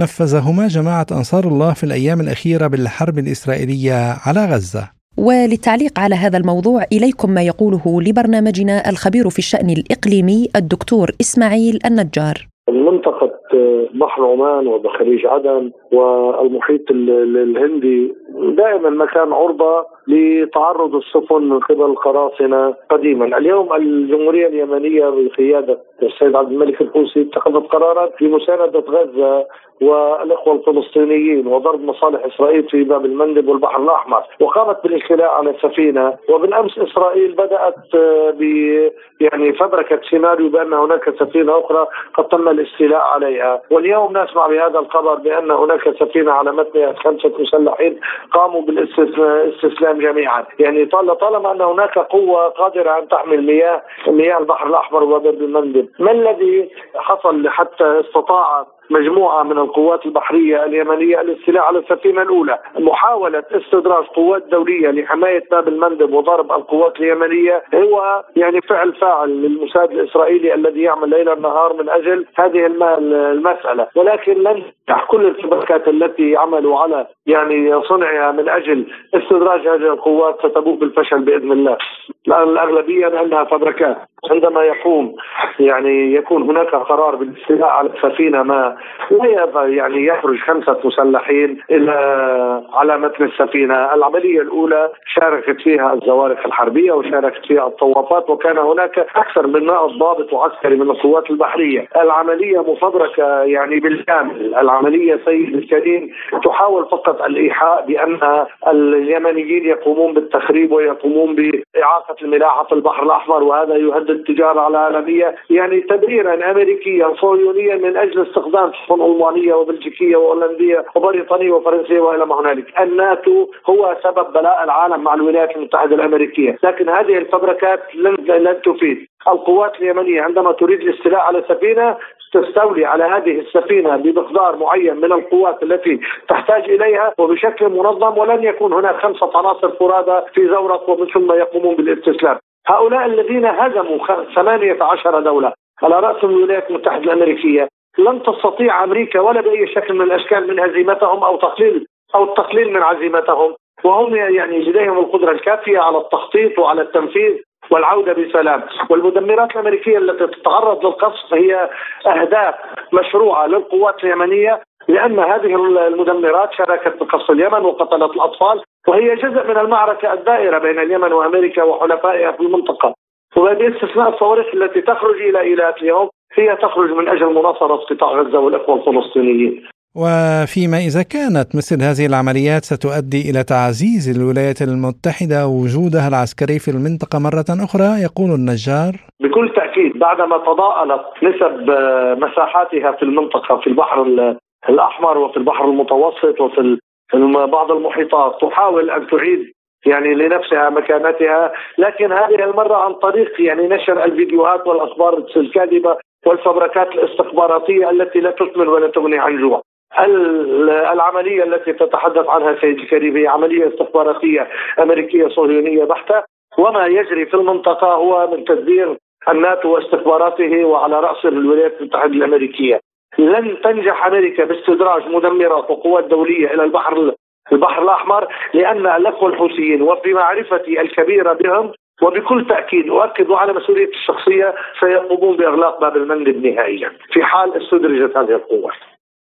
نفذهما جماعة أنصار الله في الأيام الأخيرة بالحرب الإسرائيلية على غزة. وللتعليق على هذا الموضوع إليكم ما يقوله لبرنامجنا الخبير في الشأن الإقليمي الدكتور إسماعيل النجار. منطقة بحر عمان وبخليج عدن والمحيط الهندي. دائما مكان عرضة لتعرض السفن من قبل القراصنة قديما. اليوم الجمهورية اليمنية بقيادة السيد عبد الملك الحوثي اتخذت قرارات بمساندة غزة والإخوة الفلسطينيين وضرب مصالح إسرائيل في باب المندب والبحر الأحمر. وقامت بالاختلاء على السفينة وبالأمس إسرائيل بدأت ب يعني فبركت سيناريو بأن هناك سفينة أخرى قد تم الاستيلاء عليها. واليوم نسمع بهذا الخبر بأن هناك سفينة على متنها خمسة مسلحين قاموا بالاستسلام جميعا. يعني طالما أن هناك قوة قادرة أن تحمل مياه مياه البحر الأحمر وباب المندب ما الذي حصل حتى استطاع مجموعة من القوات البحرية اليمنية الاستيلاء على السفينة الأولى. محاولة استدراج قوات دولية لحماية باب المندب وضرب القوات اليمنية هو يعني فعل فاعل للمساعد الإسرائيلي الذي يعمل ليل نهار من أجل هذه المسألة. ولكن لن كل الشبكات التي عملوا على يعني صنعها من أجل استدراج هذه القوات ستبوء بالفشل بإذن الله. الأغلبية بانها فبركات عندما يقوم يعني يكون هناك قرار بالاستيلاء على السفينة ما لا يعني يخرج خمسة مسلحين إلى على متن السفينة، العملية الأولى شاركت فيها الزوارق الحربية وشاركت فيها الطوافات وكان هناك أكثر من 100 ضابط وعسكري من القوات البحرية، العملية مفبركة يعني بالكامل، العملية سيد الكريم تحاول فقط الإيحاء بأن اليمنيين يقومون بالتخريب ويقومون بإعاقة الملاحة في البحر الأحمر وهذا يهدد التجارة العالمية يعني تبريرا امريكيا صهيونيا من أجل استخدام سفن ألمانية وبلجيكية وهولندية وبريطانية وفرنسية وإلى ما هنالك، الناتو هو سبب بلاء العالم مع الولايات المتحدة الأمريكية، لكن هذه الفبركات لن لن تفيد، القوات اليمنية عندما تريد الاستيلاء على سفينة تستولي على هذه السفينة بمقدار معين من القوات التي تحتاج إليها وبشكل منظم ولن يكون هناك خمسة عناصر فرادى في زورق ومن ثم يقومون بالإستسلام. هؤلاء الذين هزموا 18 دولة. على رأس الولايات المتحدة الأمريكية. لن تستطيع أمريكا ولا بأي شكل من الأشكال من هزيمتهم أو تقليل أو التقليل من عزيمتهم. وهم يعني لديهم القدرة الكافية على التخطيط وعلى التنفيذ والعودة بسلام. والمدمرات الأمريكية التي تتعرض للقصف هي أهداف مشروعة للقوات اليمنية لأن هذه المدمرات شاركت بقصف اليمن وقتلت الأطفال وهي جزء من المعركة الدائرة بين اليمن وأمريكا وحلفائها في المنطقة. وباستثناء الصواريخ التي تخرج إلى إيلات اليوم هي تخرج من أجل مناصرة قطاع غزة والإخوة الفلسطينيين. وفيما إذا كانت مثل هذه العمليات ستؤدي إلى تعزيز الولايات المتحدة وجودها العسكري في المنطقة مرة أخرى يقول النجار. بكل تأكيد بعدما تضاءلت نسب مساحاتها في المنطقة في البحر الأحمر وفي البحر المتوسط وفي بعض المحيطات تحاول أن تعيد يعني لنفسها مكانتها لكن هذه المرة عن طريق يعني نشر الفيديوهات والأخبار الكاذبة والفبركات الاستخباراتية التي لا تثمر ولا تغني عن جوع. العملية التي تتحدث عنها سيد الكريم هي عملية استخباراتية أمريكية صهيونيه بحتة وما يجري في المنطقة هو من تدبير الناتو واستخباراته وعلى راس الولايات المتحدة الأمريكية. لن تنجح أمريكا باستدراج مدمرات وقوات دوليه إلى البحر البحر الأحمر لأن الاخوه الحوثيين وبمعرفتي الكبيره بهم وبكل تأكيد أؤكد على مسؤوليتي الشخصية سيقومون بإغلاق باب المندب نهائيا في حال استدرجت هذه القوات.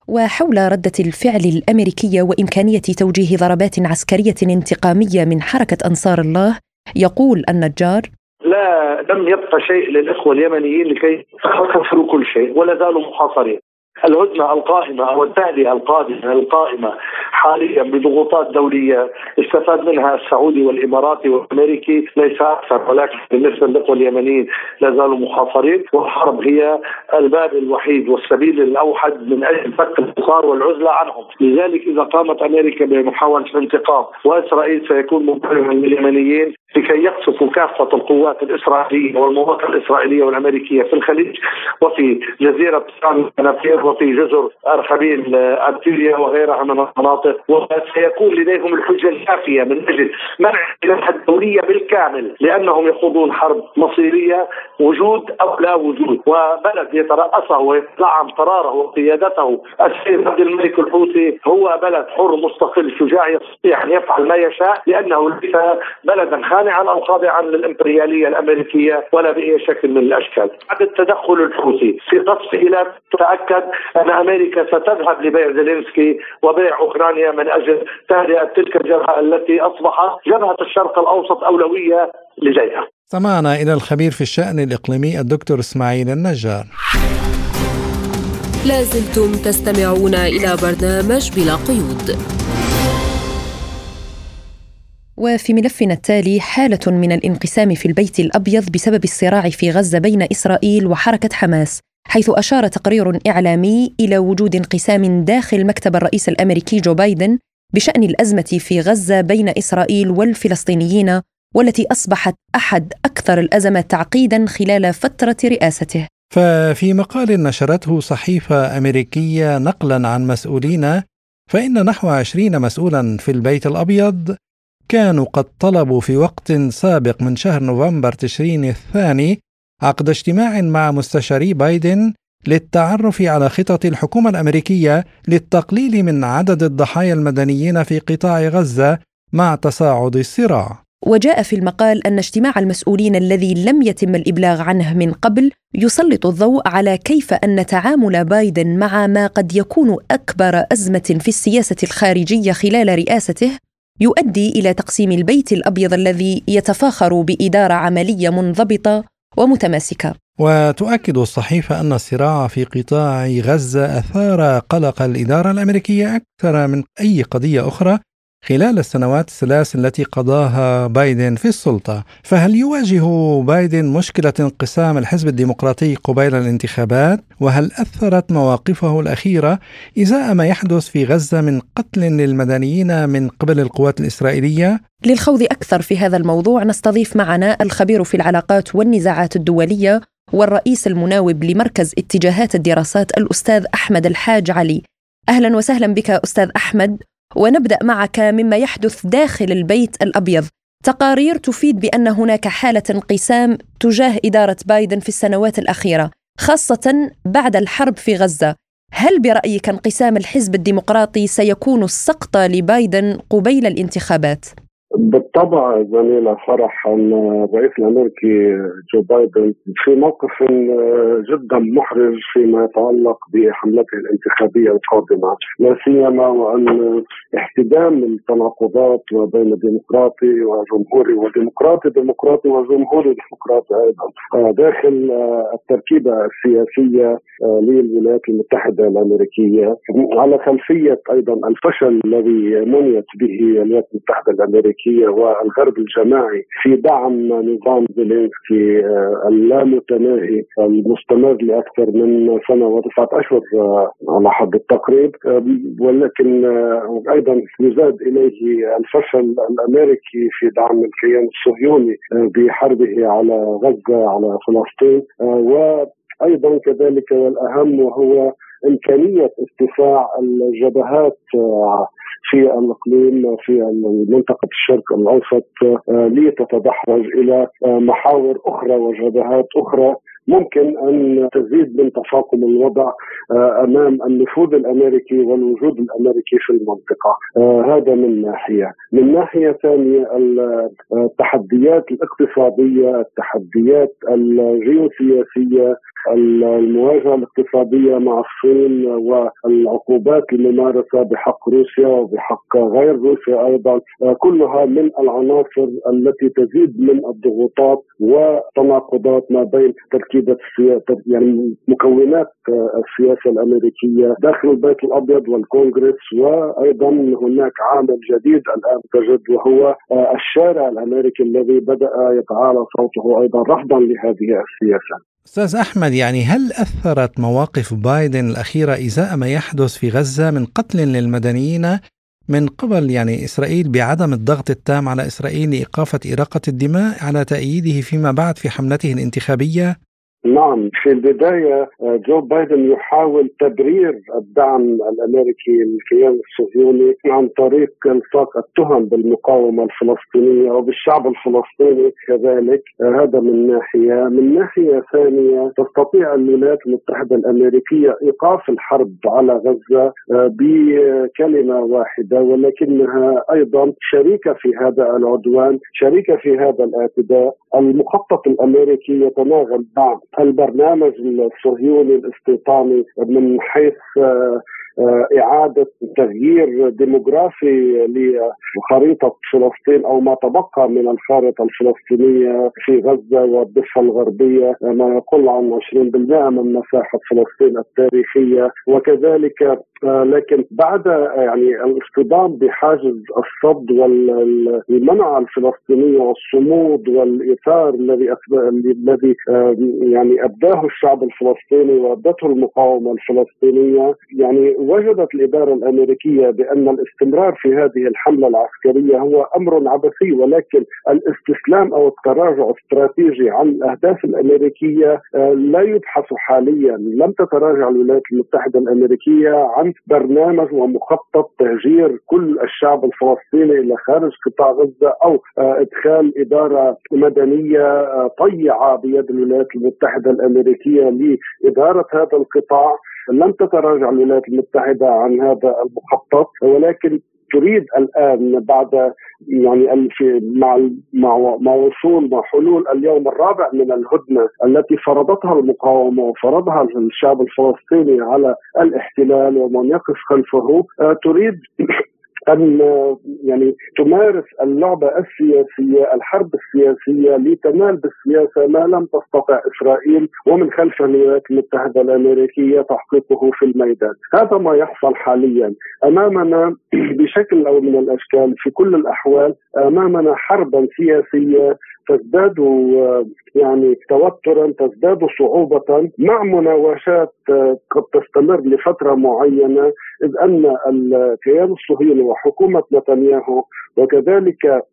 وحول ردة الفعل الأمريكية وإمكانية توجيه ضربات عسكرية انتقامية من حركة أنصار الله يقول النجار لا لم يبقى شيء للإخوة اليمنيين لكي يخسروا كل شيء ولا زالوا محاصرين الهدنة القائمة أو التهدئة القادمه القائمة حاليا بضغوطات دولية. استفاد منها السعودي والإماراتي والأمريكي. ليس أكثر ولكن بالنسبة للإخوة اليمنيين لا زالوا محاصرين والحرب هي الباب الوحيد والسبيل الأوحد من أجل فك الحصار والعزلة عنهم، لذلك إذا قامت أمريكا بمحاولة الانتقام وإسرائيل سيكون مبررا لليمنيين لكي يقصفوا كافة القوات الإسرائيلية والمواقع الإسرائيلية والأمريكية في الخليج وفي جزيرة النفير وفي جزر ارخبيل ارتيريا وغيرها من المناطق. وسيكون لديهم الحجة الكافية من أجل منع الاسلحه الدوليه بالكامل لأنهم يخوضون حرب مصيرية وجود أو لا وجود. وبلد يترأسه ويدعم قراره وقيادته. السيد عبد الملك الحوثي هو بلد حر مستقل. شجاع يستطيع أن يفعل ما يشاء لأنه ليس بلدا خانعا أو خاضعا للإمبريالية الأمريكية ولا بأي شكل من الأشكال. بعد التدخل الحوثي في قصف ايلات تاكد أن أمريكا ستذهب لبيع زيلينسكي وبيع أوكرانيا من أجل تهدئة تلك الجبهة التي أصبحت جبهة الشرق الأوسط أولوية لديها. استمعنا إلى الخبير في الشأن الإقليمي الدكتور إسماعيل النجار. لازلتم تستمعون إلى برنامج بلا قيود. وفي ملفنا التالي حالة من الانقسام في البيت الأبيض بسبب الصراع في غزة بين إسرائيل وحركة حماس حيث أشار تقرير إعلامي إلى وجود انقسام داخل مكتب الرئيس الأمريكي جو بايدن بشأن الأزمة في غزة بين إسرائيل والفلسطينيين والتي أصبحت أحد أكثر الأزمات تعقيدا خلال فترة رئاسته. ففي مقال نشرته صحيفة أمريكية نقلا عن مسؤولين فإن نحو عشرين مسؤولا في البيت الأبيض كانوا قد طلبوا في وقت سابق من شهر نوفمبر تشرين الثاني عقد اجتماع مع مستشاري بايدن للتعرف على خطط الحكومة الأمريكية للتقليل من عدد الضحايا المدنيين في قطاع غزة مع تصاعد الصراع. وجاء في المقال أن اجتماع المسؤولين الذي لم يتم الإبلاغ عنه من قبل يسلط الضوء على كيف أن تعامل بايدن مع ما قد يكون أكبر أزمة في السياسة الخارجية خلال رئاسته يؤدي إلى تقسيم البيت الأبيض الذي يتفاخر بإدارة عملية منضبطة ومتماسكة. وتؤكد الصحيفة أن الصراع في قطاع غزة أثار قلق الإدارة الأمريكية أكثر من أي قضية أخرى خلال السنوات الثلاث التي قضاها بايدن في السلطة فهل يواجه بايدن مشكلة انقسام الحزب الديمقراطي قبيل الانتخابات؟ وهل أثرت مواقفه الأخيرة إزاء ما يحدث في غزة من قتل للمدنيين من قبل القوات الإسرائيلية؟ للخوض أكثر في هذا الموضوع نستضيف معنا الخبير في العلاقات والنزاعات الدولية والرئيس المناوب لمركز اتجاهات الدراسات الأستاذ أحمد الحاج علي. أهلا وسهلا بك أستاذ أحمد. ونبدأ معك مما يحدث داخل البيت الأبيض. تقارير تفيد بأن هناك حالة انقسام تجاه إدارة بايدن في السنوات الأخيرة خاصة بعد الحرب في غزة. هل برأيك انقسام الحزب الديمقراطي سيكون السقطه لبايدن قبيل الانتخابات؟ بالطبع زميلة فرح أن الرئيس الأمريكي جو بايدن في موقف جدا محرج فيما يتعلق بحملته الانتخابية القادمة. لا سيما وأن احتدام التناقضات بين ديمقراطي وجمهوري وديمقراطي ديمقراطي وجمهوري ديمقراطي أيضا. داخل التركيبة السياسية للولايات المتحدة الأمريكية على خلفية أيضا الفشل الذي منيت به الولايات الأمريكية الامريكيه والغرب الجماعي في دعم نظام زيلينسكي آه، اللامتناهي المستمر لأكثر من سنة وتسعة أشهر آه، على حد التقريب. آه، ولكن أيضا يزاد إليه الفشل الأمريكي في دعم الكيان الصهيوني بحربه على غزة على فلسطين. وأيضا كذلك والاهم وهو إمكانية ارتفاع الجبهات في الإقليم في منطقة الشرق الأوسط آه، لتتدحرج إلى آه، محاور أخرى وجبهات أخرى. ممكن أن تزيد من تفاقم الوضع آه، أمام النفوذ الأمريكي والوجود الأمريكي في المنطقة. هذا من ناحية. من ناحية ثانية التحديات الاقتصادية التحديات الجيوسياسية المواجهة الاقتصادية مع الصين والعقوبات الممارسة بحق روسيا وبحق غير روسيا أيضا. كلها من العناصر التي تزيد من الضغوطات والتناقضات ما بين تركيبه يعني مكونات السياسة الأمريكية داخل البيت الأبيض والكونغرس وأيضا هناك عامل جديد الآن تجد وهو الشارع الأمريكي الذي بدأ يتعالى صوته أيضا رفضا لهذه السياسة. أستاذ أحمد يعني هل أثرت مواقف بايدن الأخيرة إزاء ما يحدث في غزة من قتل للمدنيين من قبل يعني إسرائيل بعدم الضغط التام على إسرائيل لإيقافة إراقة الدماء على تأييده فيما بعد في حملته الانتخابية نعم في البداية آه، جو بايدن يحاول تبرير الدعم الأمريكي للكيان الصهيوني عن طريق الصاق التهم بالمقاومة الفلسطينية وبالشعب الفلسطيني كذلك. آه، هذا من ناحية. من ناحية ثانية تستطيع الولايات المتحدة الأمريكية إيقاف الحرب على غزة آه، بكلمة واحدة ولكنها أيضا شريكة في هذا العدوان شريكة في هذا الاعتداء. المخطط الأمريكي يتناغم مع البرنامج الصهيوني الاستيطاني من حيث آه، آه، إعادة تغيير ديموغرافي لخريطة فلسطين أو ما تبقى من الخارطة الفلسطينية في غزة والضفة الغربية ما يقل عن 20% من مساحة فلسطين التاريخية. وكذلك لكن بعد يعني الاصطدام بحاجز الصد والمنع الفلسطينية والصمود والإثار الذي الذي يعني أبداه الشعب الفلسطيني وأبدته المقاومة الفلسطينية يعني وجدت الإدارة الأمريكية بأن الاستمرار في هذه الحملة العسكرية هو أمر عبثي ولكن الاستسلام أو التراجع استراتيجي عن الأهداف الأمريكية آه، لا يبحث حاليا. لم تتراجع الولايات المتحدة الأمريكية عن برنامج ومخطط تهجير كل الشعب الفلسطيني إلى خارج قطاع غزة أو آه، إدخال إدارة مدنية آه، طيعة بيد الولايات المتحدة الأمريكية لإدارة هذا القطاع. لم تتراجع الولايات المتحدة عن هذا المخطط ولكن تريد الآن بعد يعني مع مع مع وصول مع حلول اليوم الرابع من الهدنة التي فرضتها المقاومة وفرضها الشعب الفلسطيني على الاحتلال ومن يقف خلفه آه، تريد أن يعني تمارس اللعبة السياسية الحرب السياسية لتنال بالسياسة ما لم تستطع إسرائيل ومن خلف الولايات المتحدة الأمريكية تحقيقه في الميدان، هذا ما يحصل حاليا، أمامنا بشكل أو من الأشكال في كل الأحوال أمامنا حربا سياسية تزداد يعني توترا تزداد صعوبة مع مناوشات قد تستمر لفترة معينة إذ أن الكيان الصهيوني وحكومة نتنياهو وكذلك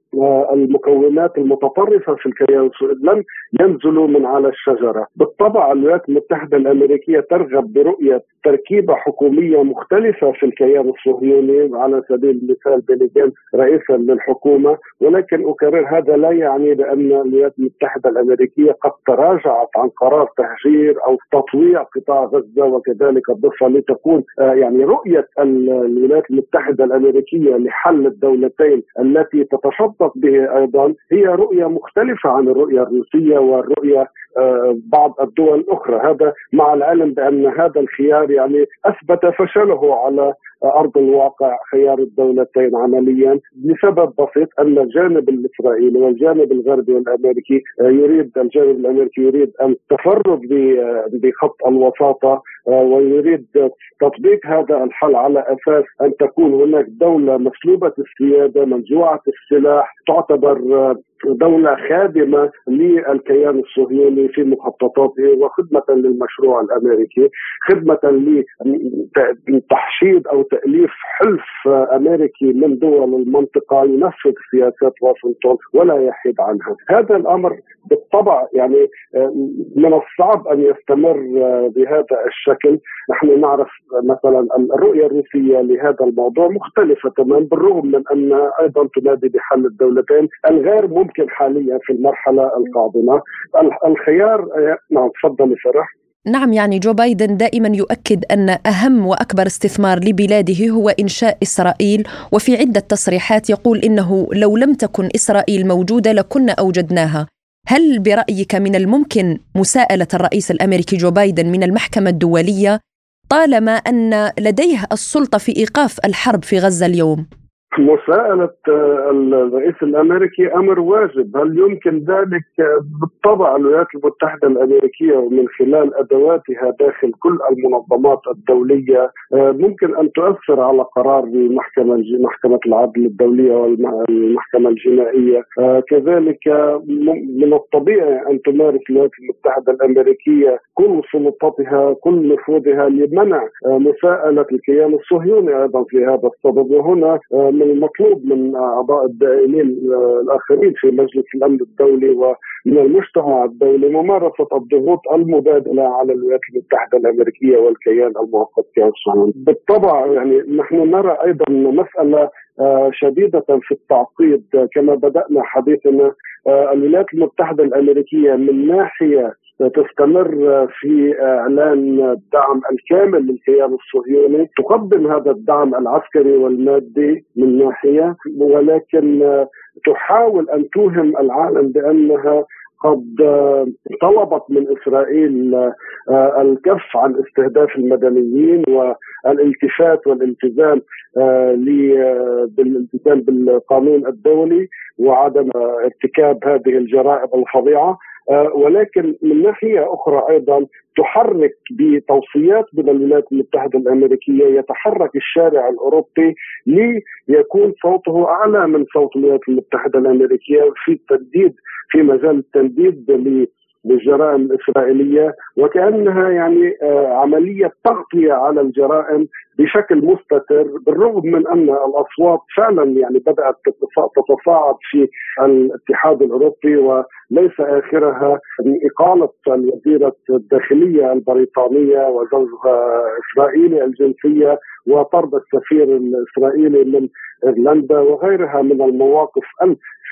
المكونات المتطرفة في الكيان لم ينزلوا من على الشجرة، بالطبع الولايات المتحدة الأمريكية ترغب برؤية تركيبة حكومية مختلفة في الكيان الصهيوني على سبيل المثال بيلي رئيسا للحكومة، ولكن أكرر هذا لا يعني بأن الولايات المتحدة الأمريكية قد تراجعت عن قرار تهجير أو تطويع قطاع غزة وكذلك الضفه لتكون آه، يعني رؤية الولايات المتحدة الأمريكية لحل الدولتين التي تتشبث به أيضا هي رؤية مختلفة عن الرؤية الروسية والرؤية آه، بعض الدول الاخرى هذا مع العلم بأن هذا الخيار يعني أثبت فشله على أرض الواقع خيار الدولتين عمليا لسبب بسيط أن الجانب الإسرائيلي والجانب الغربي والأمريكي آه، يريد الجانب الأمريكي يريد التفرد بخط الوساطة آه، ويريد تطبيق هذا الحل على أساس أن تكون هناك دولة مسلوبه السيادة منزوعه السلاح تعتبر دولة خادمة للكيان الصهيوني في مخططاته وخدمة للمشروع الأمريكي خدمة لتحشيد أو تأليف حلف أمريكي من دول المنطقة ينفذ سياسات واشنطن ولا يحيد عنها. هذا الأمر بالطبع يعني من الصعب أن يستمر بهذا الشكل. نحن نعرف مثلا الرؤية الروسية لهذا الموضوع مختلفة تماما بالرغم من أن أيضا تنادي بحل الدولتين الغير ممكن ممكن حاليا في المرحلة القادمة الخيار نعم تفضل فرح نعم يعني جو بايدن دائما يؤكد أن أهم وأكبر استثمار لبلاده هو إنشاء إسرائيل وفي عدة تصريحات يقول إنه لو لم تكن إسرائيل موجودة لكنا أوجدناها. هل برأيك من الممكن مساءلة الرئيس الأمريكي جو بايدن من المحكمة الدولية طالما أن لديه السلطة في إيقاف الحرب في غزة اليوم؟ مساءلة آه، الرئيس الأمريكي أمر واجب. هل يمكن ذلك بالطبع؟ الولايات المتحدة الأمريكية ومن خلال أدواتها داخل كل المنظمات الدولية آه، ممكن أن تؤثر على قرار المحكمة محكمة العدل الدولية والمحكمة الجنائية. آه، كذلك من الطبيعي أن تمارس الولايات المتحدة الأمريكية كل سلطتها كل نفوذها لمنع مساءلة الكيان الصهيوني أيضا في هذا الصدد. وهنا من المطلوب من أعضاء الدائمين الآخرين في مجلس الأمن الدولي ومن المجتمع الدولي ممارسة الضغوط المبادلة على الولايات المتحدة الأمريكية والكيان المؤقت في الصهيوني. بالطبع يعني نحن نرى أيضا مسألة آه، شديدة في التعقيد كما بدأنا حديثنا آه، الولايات المتحدة الأمريكية من ناحية تستمر في إعلان الدعم الكامل للكيان الصهيوني. تقدم هذا الدعم العسكري والمادي من ناحية ولكن تحاول أن توهم العالم بأنها قد طلبت من إسرائيل الكف عن استهداف المدنيين والالتفات والالتزام بالالتزام بالقانون الدولي وعدم ارتكاب هذه الجرائم الفظيعة. آه، ولكن من ناحية أخرى أيضا تحرك بتوصيات من الولايات المتحدة الأمريكية يتحرك الشارع الأوروبي ليكون صوته أعلى من صوت الولايات المتحدة الأمريكية في التنديد في مجال التنديد للجرائم الإسرائيلية وكأنها يعني آه، عملية تغطية على الجرائم بشكل مستتر بالرغم من أن الأصوات فعلا يعني بدأت تتصاعد في الاتحاد الأوروبي وليس آخرها إقالة الوزيرة الداخلية البريطانية وزوجها إسرائيلي الجنسية وطرد السفير الإسرائيلي من إيرلندا وغيرها من المواقف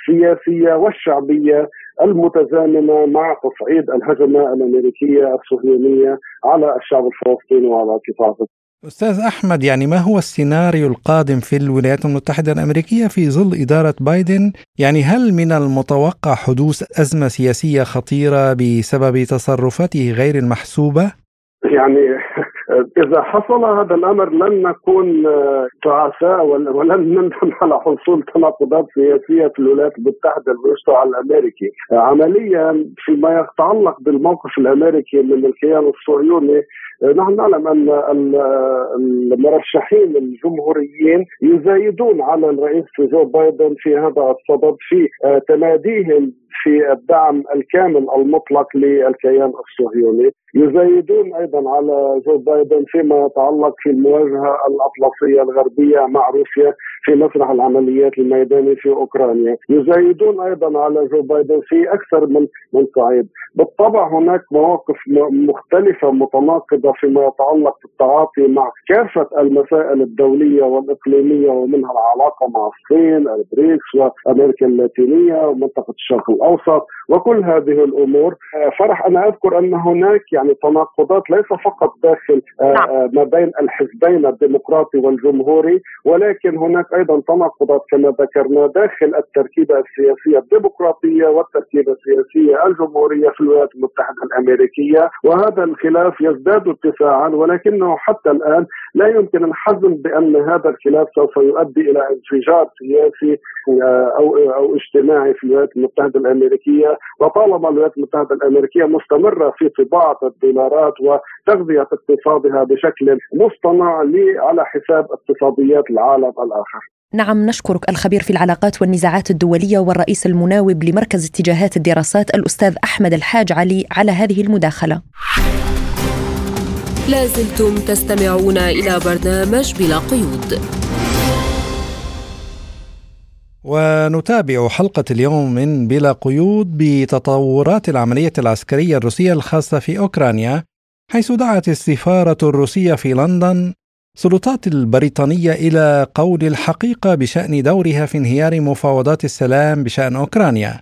السياسية والشعبية المتزامنة مع تصعيد الهجمة الأمريكية الصهيونيه على الشعب الفلسطيني وعلى قطاع أستاذ أحمد يعني ما هو السيناريو القادم في الولايات المتحدة الأمريكية في ظل إدارة بايدن؟ يعني هل من المتوقع حدوث أزمة سياسية خطيرة بسبب تصرفاته غير المحسوبة؟ يعني إذا حصل هذا الأمر لن نكون تعساء ولن نندم على حصول تناقضات سياسية في الولايات المتحدة المستوى الأمريكي. عمليا فيما يتعلق بالموقف الأمريكي من الكيان الصهيوني نحن نعلم أن المرشحين الجمهوريين يزايدون على الرئيس جو بايدن في هذا الصدد في تناديهم في الدعم الكامل المطلق للكيان الصهيوني يزايدون أيضا على جو بايدن فيما يتعلق في المواجهة الأطلسية الغربية مع روسيا في مسرح العمليات الميداني في أوكرانيا، يزايدون أيضا على جو بايدن في أكثر من من صعيد، بالطبع هناك مواقف مختلفة متناقضة فيما يتعلق بالتعاطي مع كافة المسائل الدولية والإقليمية ومنها العلاقة مع الصين، البريكس وأمريكا اللاتينية ومنطقة الشرق الأوسط. وكل هذه الأمور، فرح أنا أذكر أن هناك يعني تناقضات ليس فقط داخل آه، نعم. آه، ما بين الحزبين الديمقراطي والجمهوري ولكن هناك أيضا تناقضات كما ذكرنا داخل التركيبة السياسية الديمقراطية والتركيبة السياسية الجمهورية في الولايات المتحدة الأمريكية وهذا الخلاف يزداد اتساعا ولكنه حتى الآن لا يمكن الحزم بأن هذا الخلاف سوف يؤدي إلى انفجار سياسي آه، أو أو اجتماعي في الولايات المتحدة الامريكيه وطالما الولايات المتحدة الأمريكية مستمرة في طباعة الدولارات وتغذية اقتصادها بشكل مصطنع على حساب اقتصاديات العالم الآخر. نعم نشكرك الخبير في العلاقات والنزاعات الدولية والرئيس المناوب لمركز اتجاهات الدراسات الأستاذ أحمد الحاج علي على هذه المداخلة. لازلتم تستمعون إلى برنامج بلا قيود. ونتابع حلقة اليوم من بلا قيود بتطورات العملية العسكرية الروسية الخاصة في أوكرانيا حيث دعت السفارة الروسية في لندن السلطات البريطانية إلى قول الحقيقة بشأن دورها في انهيار مفاوضات السلام بشأن أوكرانيا.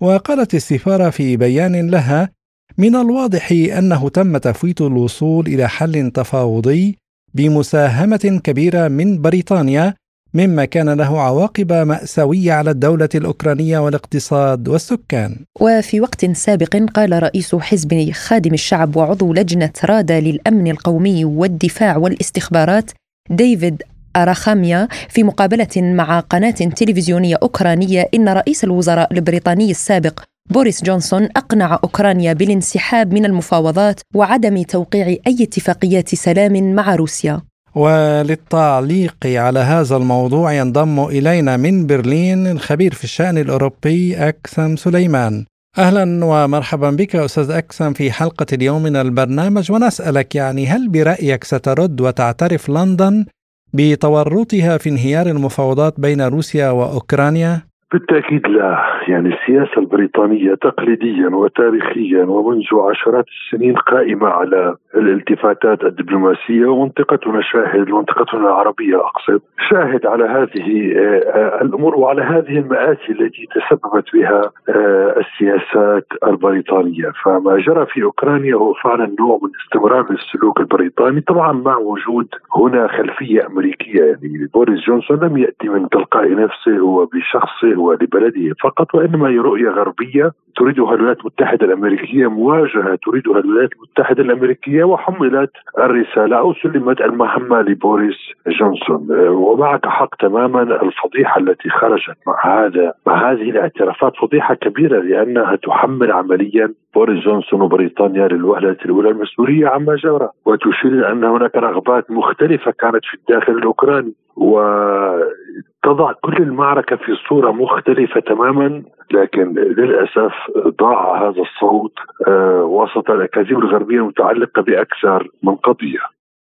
وقالت السفارة في بيان لها من الواضح أنه تم تفويت الوصول إلى حل تفاوضي بمساهمة كبيرة من بريطانيا مما كان له عواقب مأساوية على الدولة الأوكرانية والاقتصاد والسكان. وفي وقت سابق قال رئيس حزب خادم الشعب وعضو لجنة رادا للأمن القومي والدفاع والاستخبارات ديفيد أراخاميا في مقابلة مع قناة تلفزيونية أوكرانية إن رئيس الوزراء البريطاني السابق بوريس جونسون أقنع أوكرانيا بالانسحاب من المفاوضات وعدم توقيع أي اتفاقيات سلام مع روسيا. وللتعليق على هذا الموضوع ينضم إلينا من برلين الخبير في الشأن الأوروبي أكسم سليمان أهلا ومرحبا بك أستاذ أكسم في حلقة اليوم من البرنامج ونسألك يعني هل برأيك سترد وتعترف لندن بتورطها في انهيار المفاوضات بين روسيا وأوكرانيا؟ بالتأكيد لا. يعني السياسة البريطانية تقليديا وتاريخيا ومنذ عشرات السنين قائمة على الالتفاتات الدبلوماسية ومنطقتنا شاهد منطقتنا العربية أقصد شاهد على هذه آه، الأمور وعلى هذه المآسي التي تسببت بها آه، السياسات البريطانية. فما جرى في أوكرانيا هو فعلا نوع من استمرار السلوك البريطاني. طبعا مع وجود هنا خلفية أمريكية يعني بوريس جونسون لم يأتي من تلقاء نفسه وبشخصه ولبلده فقط وإنما هي رؤية غربية تريدها الولايات المتحدة الأمريكية مواجهة تريدها الولايات المتحدة الأمريكية وحملت الرسالة أو سلمت المهمة لبوريس جونسون. ومعك حق تماما الفضيحة التي خرجت مع هذا مع هذه الاعترافات فضيحة كبيرة لأنها تحمل عمليا بوريس جونسون وبريطانيا للوهله الأولى المسؤولية عما جرى. وتشير أن هناك رغبات مختلفة كانت في الداخل الأوكراني. وتضع كل المعركة في صورة مختلفة تماما لكن للأسف ضاع هذا الصوت آه، وسط الأكاذيب الغربية المتعلقة بأكثر من قضية.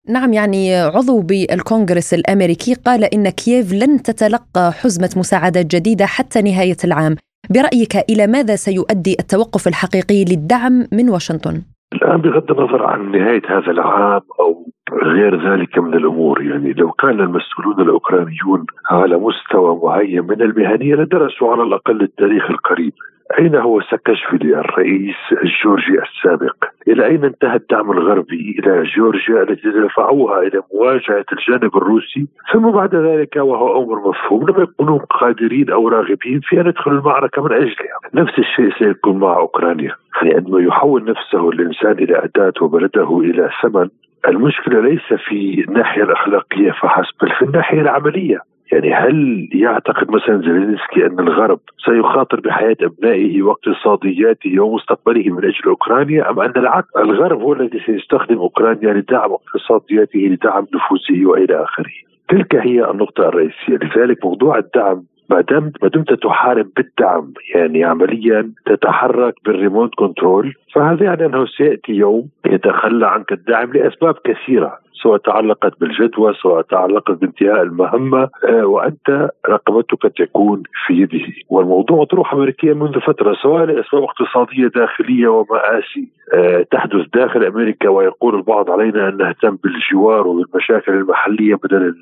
نعم يعني عضو بالكونغرس الأمريكي قال إن كييف لن تتلقى حزمة مساعدات جديدة حتى نهاية العام. برأيك إلى ماذا سيؤدي التوقف الحقيقي للدعم من واشنطن؟ الآن بغض النظر عن نهاية هذا العام أو غير ذلك من الأمور يعني لو كان المسؤولون الأوكرانيون على مستوى معين من المهنية لدرسوا على الأقل التاريخ القريب. أين هو ساكاشفيلي الرئيس الجورجي السابق؟ إلى أين انتهى الدعم الغربي إلى جورجيا التي دفعوها إلى مواجهة الجانب الروسي؟ ثم بعد ذلك وهو أمر مفهوم لم يكونوا قادرين أو راغبين في أن يدخلوا المعركة من أجلها. نفس الشيء سيكون مع أوكرانيا يعني عندما يحول نفسه الإنسان إلى أداة وبلده إلى ثمن. المشكلة ليس في الناحية الأخلاقية فحسب بل في الناحية العملية. يعني هل يعتقد مثلا زيلينسكي أن الغرب سيخاطر بحياة أبنائه واقتصادياته ومستقبله من أجل أوكرانيا أم أن العكس الغرب هو الذي سيستخدم أوكرانيا لدعم اقتصادياته لدعم نفوذه وإلى آخره. تلك هي النقطة الرئيسية لذلك موضوع الدعم ما دمت ما دمت تحارب بالدعم يعني عمليا تتحرك بالريموت كنترول فهذا يعني أنه سيأتي يوم يتخلى عنك الدعم لأسباب كثيرة سواء تعلقت بالجدوى سواء تعلقت بانتهاء المهمة آه، وأنت رقبتك تكون في يده. والموضوع مطروح أمريكيا منذ فترة سواء لأسباب اقتصادية داخلية ومآسي آه، تحدث داخل أمريكا ويقول البعض علينا أن نهتم بالجوار وبالمشاكل المحلية بدل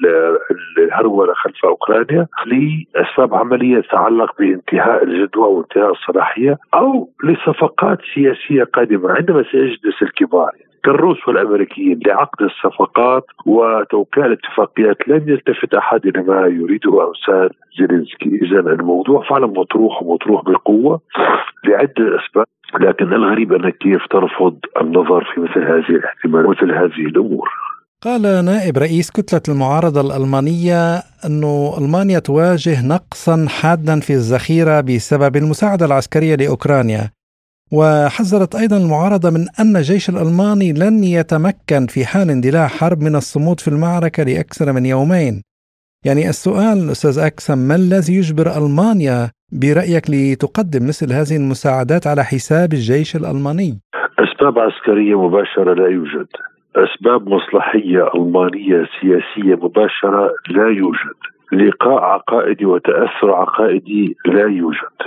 الهرولة خلف أوكرانيا لأسباب عملية تتعلق بانتهاء الجدوى وانتهاء الصلاحية أو لصفقات سياسية قادمة. عندما سيجلس الكبار كالروس والأمريكيين لعقد الصفقات وتوقيع الاتفاقيات لن يلتفت أحد إلى ما يريده امثال زيلينسكي، اذا الموضوع فعلا مطروح ومطروح بقوة لعدة أسباب لكن الغريب أن كيف ترفض النظر في مثل هذه الاحتمالات ومثل هذه الأمور. قال نائب رئيس كتلة المعارضة الألمانية أن ألمانيا تواجه نقصا حادا في الذخيرة بسبب المساعدة العسكرية لأوكرانيا وحذرت أيضا المعارضة من أن الجيش الألماني لن يتمكن في حال اندلاع حرب من الصمود في المعركة لأكثر من يومين. يعني السؤال أستاذ أكسم ما الذي يجبر ألمانيا برأيك لتقدم مثل هذه المساعدات على حساب الجيش الألماني؟ أسباب عسكرية مباشرة لا يوجد. أسباب مصلحية ألمانية سياسية مباشرة لا يوجد. لقاء عقائدي وتأثر عقائدي لا يوجد.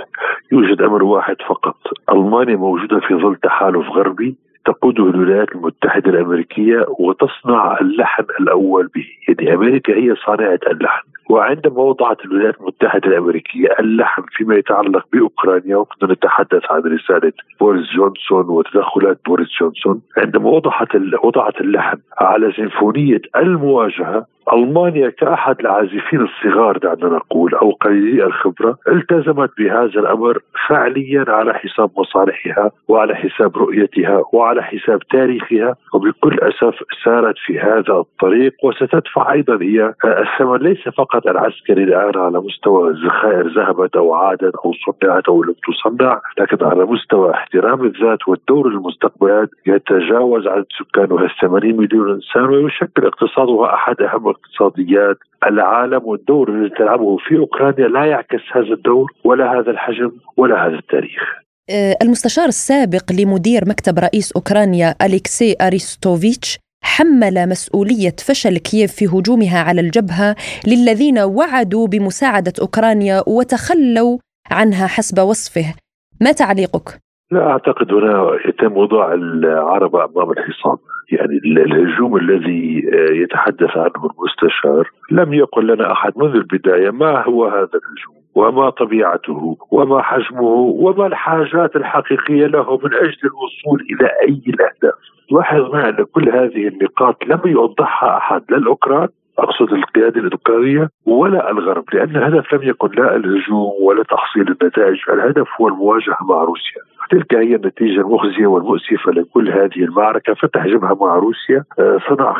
يوجد أمر واحد فقط. ألمانيا موجودة في ظل تحالف غربي تقوده الولايات المتحدة الأمريكية وتصنع اللحن الأول به، يعني أمريكا هي صانعة اللحن، وعندما وضعت الولايات المتحدة الأمريكية اللحن فيما يتعلق بأوكرانيا وكنا نتحدث عن رسالة بوريس جونسون وتدخلات بوريس جونسون، عندما وضعت وضعت اللحن على سيمفونية المواجهة ألمانيا كأحد العازفين الصغار دعنا نقول أو قليلي الخبرة التزمت بهذا الأمر فعليا على حساب مصالحها وعلى حساب رؤيتها وعلى حساب تاريخها وبكل أسف سارت في هذا الطريق وستدفع أيضا هي الثمن ليس فقط العسكري الآن على مستوى الذخائر ذهبت أو عادت أو صنعت أو لم تصنع لكن على مستوى احترام الذات والدور المستقبلات يتجاوز عدد سكانها 80 مليون إنسان ويشكل اقتصادها أحد أهم اقتصاديات العالم والدور الذي تلعبه في أوكرانيا لا يعكس هذا الدور ولا هذا الحجم ولا هذا التاريخ. آه، المستشار السابق لمدير مكتب رئيس أوكرانيا أليكسي أريستوفيتش حمل مسؤولية فشل كييف في هجومها على الجبهة للذين وعدوا بمساعدة أوكرانيا وتخلوا عنها حسب وصفه. ما تعليقك؟ لا أعتقد هنا يتم وضع العرب أمام الحصان يعني الهجوم الذي آه، يتحدث عنه المستشار لم يقل لنا أحد منذ البداية ما هو هذا الهجوم وما طبيعته وما حجمه وما الحاجات الحقيقية له من أجل الوصول إلى أي الأهداف. لاحظ معنا كل هذه النقاط لم يوضحها أحد لا الأوكران أقصد القيادة الأوكرانية ولا الغرب لأن الهدف لم يكن لا الهجوم ولا تحصيل النتائج، الهدف هو المواجهة مع روسيا. تلك هي النتيجة المخزية والمؤسفة لكل هذه المعركة، فتح جبهه مع روسيا، آه، صنع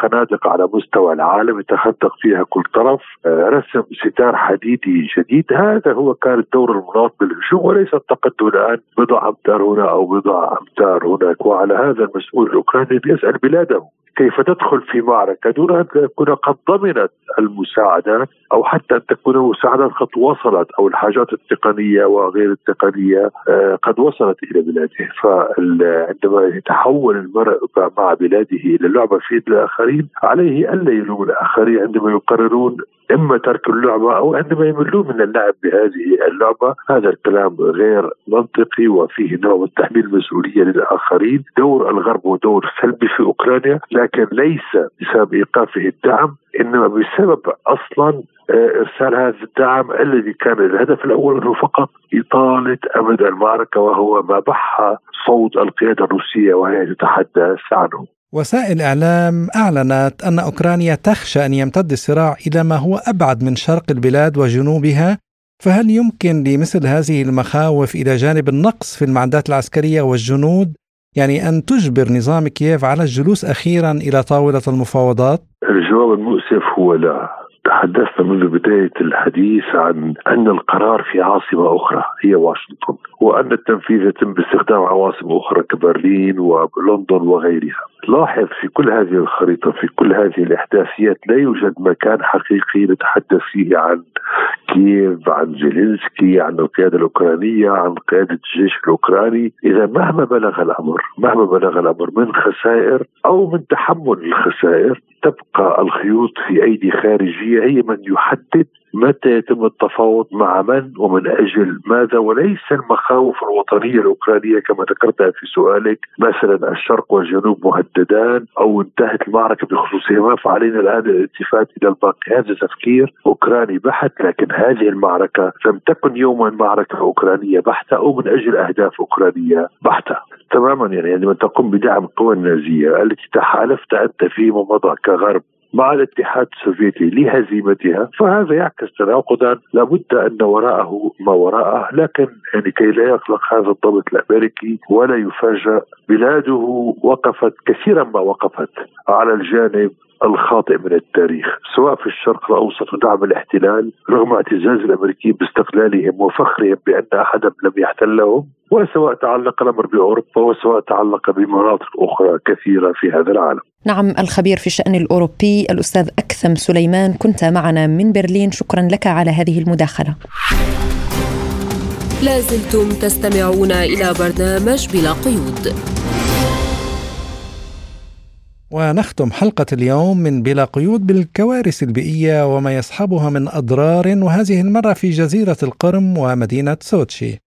خنادق على مستوى العالم. يتخندق فيها كل طرف، آه، رسم ستار حديدي جديد، هذا هو كان الدور المناط بالهجوم وليس التقدم الآن. بضع أمتار هنا أو بضع أمتار هناك، وعلى هذا المسؤول الأوكراني يسأل بلاده كيف تدخل في معركة دون أن تكون قد ضمنت المساعدات أو حتى أن تكون المساعدات قد وصلت أو الحاجات التقنية وغير التقنية آه، قد وصلت إلى بلاده. فعندما يتحول المرء مع بلاده إلى اللعبة في يد الآخرين عليه ألا يلوم الآخرين عندما يقررون إما ترك اللعبة أو انما يملون من اللعب بهذه اللعبة هذا الكلام غير منطقي وفيه نوع من تحميل المسؤوليه للآخرين دور الغرب هو دور سلبي في أوكرانيا لكن ليس بسبب إيقافه الدعم إنما بسبب أصلا آه، إرسال هذا الدعم الذي كان الهدف الأول منه فقط اطاله امد المعركة وهو ما بح صوت القيادة الروسية وهي تتحدث عنه. وسائل إعلام أعلنت أن أوكرانيا تخشى أن يمتد الصراع إلى ما هو أبعد من شرق البلاد وجنوبها فهل يمكن لمثل هذه المخاوف إلى جانب النقص في المعدات العسكرية والجنود؟ يعني أن تجبر نظام كييف على الجلوس أخيرا إلى طاولة المفاوضات؟ الجواب المؤسف هو لا. تحدثنا منذ بداية الحديث عن أن القرار في عاصمة أخرى هي واشنطن وأن التنفيذ يتم باستخدام عواصم أخرى كبرلين ولندن وغيرها. لاحظ في كل هذه الخريطة في كل هذه الإحداثيات لا يوجد مكان حقيقي نتحدث فيه عن كييف عن زيلينسكي عن القيادة الأوكرانية عن قيادة الجيش الأوكراني. إذا مهما بلغ الأمر مهما بلغ الأمر من خسائر أو من تحمل الخسائر تبقى الخيوط في أيدي خارجية هي من يحدد متى يتم التفاوض مع من ومن أجل ماذا؟ وليس المخاوف الوطنية الأوكرانية كما ذكرتها في سؤالك مثلا الشرق والجنوب مهددان أو انتهت المعركة بخصوصهما فعلينا الآن الالتفات إلى الباقي. هذا تفكير أوكراني بحت لكن هذه المعركة لم تكن يوما معركة أوكرانية بحتة أو من أجل أهداف أوكرانية بحتة. تماما يعني عندما تقوم بدعم القوى النازية التي تحالفت أنت فيما مضى كغرب. مع الاتحاد السوفيتي لهزيمتها فهذا يعكس تناقضا. لابد أن وراءه ما وراءه لكن يعني كي لا يقلق هذا الضابط الأمريكي ولا يفاجأ بلاده وقفت كثيرا ما وقفت. على الجانب الخاطئ من التاريخ سواء في الشرق الاوسط ودعم الاحتلال رغم اعتزاز الأمريكيين باستقلالهم وفخرهم بأن احدا لم يحتلهم وسواء تعلق الأمر بأوروبا وسواء تعلق بمناطق أخرى كثيرة في هذا العالم. نعم الخبير في الشأن الأوروبي الأستاذ أكثم سليمان كنت معنا من برلين شكرا لك على هذه المداخلة. لازلتم تستمعون إلى برنامج بلا قيود. ونختم حلقة اليوم من بلا قيود بالكوارث البيئية وما يصحبها من أضرار وهذه المرة في جزيرة القرم ومدينة سوتشي.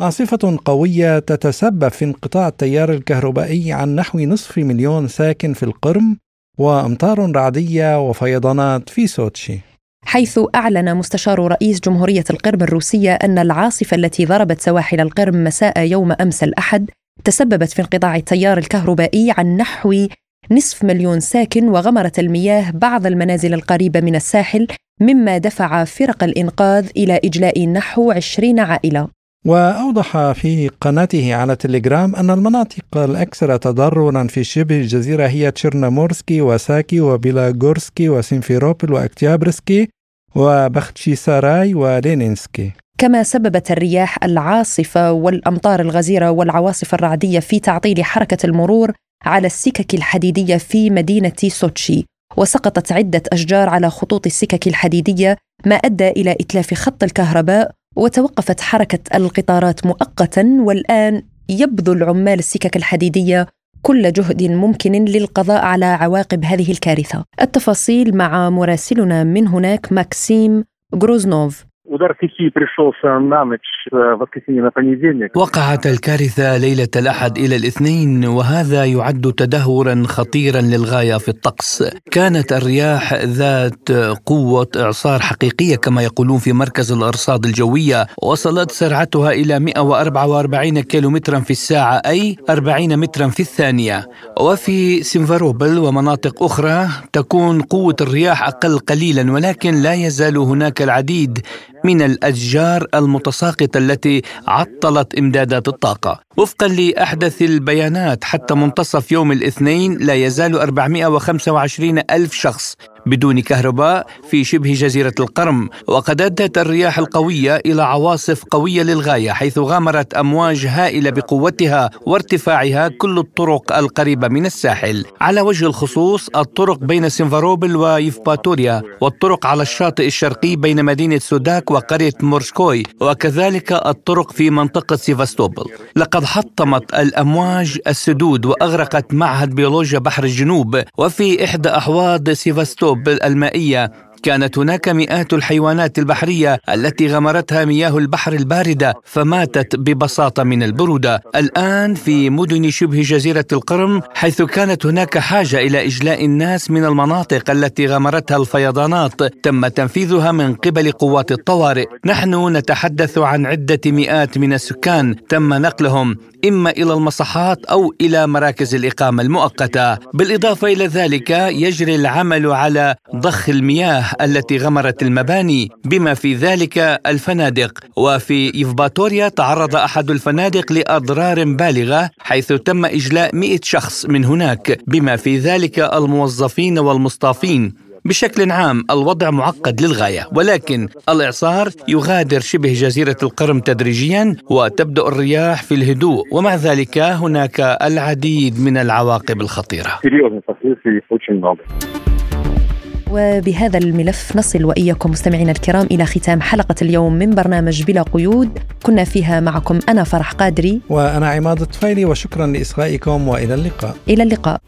عاصفة قوية تتسبب في انقطاع التيار الكهربائي عن نحو نصف مليون ساكن في القرم وأمطار رعدية وفيضانات في سوتشي. حيث أعلن مستشار رئيس جمهورية القرم الروسية أن العاصفة التي ضربت سواحل القرم مساء يوم أمس الأحد تسببت في انقطاع التيار الكهربائي عن نحو نصف مليون ساكن وغمرت المياه بعض المنازل القريبة من الساحل مما دفع فرق الإنقاذ إلى إجلاء نحو 20 عائلة. وأوضح في قناته على تليجرام أن المناطق الأكثر تضررا في شبه الجزيرة هي تشيرنامورسكي وساكي وبيلاغورسكي وسيمفيروبل وأكتيابرسكي وبختشي ساراي ولينينسكي. كما سببت الرياح العاصفة والأمطار الغزيرة والعواصف الرعدية في تعطيل حركة المرور على السكك الحديدية في مدينة سوتشي وسقطت عدة أشجار على خطوط السكك الحديدية ما أدى إلى إتلاف خط الكهرباء وتوقفت حركة القطارات مؤقتا والآن يبذل عمال السكك الحديدية كل جهد ممكن للقضاء على عواقب هذه الكارثة. التفاصيل مع مراسلنا من هناك ماكسيم غروزنوف. Удар стихии пришелся на ночь воскресенье на понедельник. وقعت الكارثة ليلة الأحد إلى الاثنين وهذا يعد تدهورا خطيرا للغاية في الطقس كانت الرياح ذات قوة إعصار حقيقية كما يقولون في مركز الأرصاد الجوية وصلت سرعتها إلى 144 كيلومترا في الساعة أي 40 مترا في الثانية وفي سيمفاروبل ومناطق أخرى تكون قوة الرياح أقل قليلا ولكن لا يزال هناك العديد من الأشجار المتساقطة التي عطلت إمدادات الطاقة. وفقا لأحدث البيانات حتى منتصف يوم الاثنين لا يزال 425 ألف شخص بدون كهرباء في شبه جزيرة القرم وقد أدت الرياح القوية إلى عواصف قوية للغاية حيث غمرت أمواج هائلة بقوتها وارتفاعها كل الطرق القريبة من الساحل. على وجه الخصوص الطرق بين سيمفاروبل ويفباتوريا والطرق على الشاطئ الشرقي بين مدينة سوداك وقرية مورسكوي وكذلك الطرق في منطقة سيفاستوبل. لقد حطمت الأمواج السدود وأغرقت معهد بيولوجيا بحر الجنوب وفي إحدى أحواض سيفاستوبل المائية كانت هناك مئات الحيوانات البحرية التي غمرتها مياه البحر الباردة فماتت ببساطة من البرودة. الآن في مدن شبه جزيرة القرم حيث كانت هناك حاجة إلى إجلاء الناس من المناطق التي غمرتها الفيضانات تم تنفيذها من قبل قوات الطوارئ. نحن نتحدث عن عدة مئات من السكان تم نقلهم إما إلى المصحات أو إلى مراكز الإقامة المؤقتة. بالإضافة إلى ذلك يجري العمل على ضخ المياه. التي غمرت المباني بما في ذلك الفنادق. وفي يفباتوريا تعرض أحد الفنادق لأضرار بالغة حيث تم إجلاء 100 شخص من هناك بما في ذلك الموظفين والمصطافين بشكل عام الوضع معقد للغاية. ولكن الإعصار يغادر شبه جزيرة القرم تدريجيا وتبدأ الرياح في الهدوء. ومع ذلك هناك العديد من العواقب الخطيرة. وبهذا الملف نصل وإياكم مستمعينا الكرام إلى ختام حلقة اليوم من برنامج بلا قيود. كنا فيها معكم أنا فرح قادري. وأنا عماد الطفيلي وشكرا لإصغائكم وإلى اللقاء. إلى اللقاء.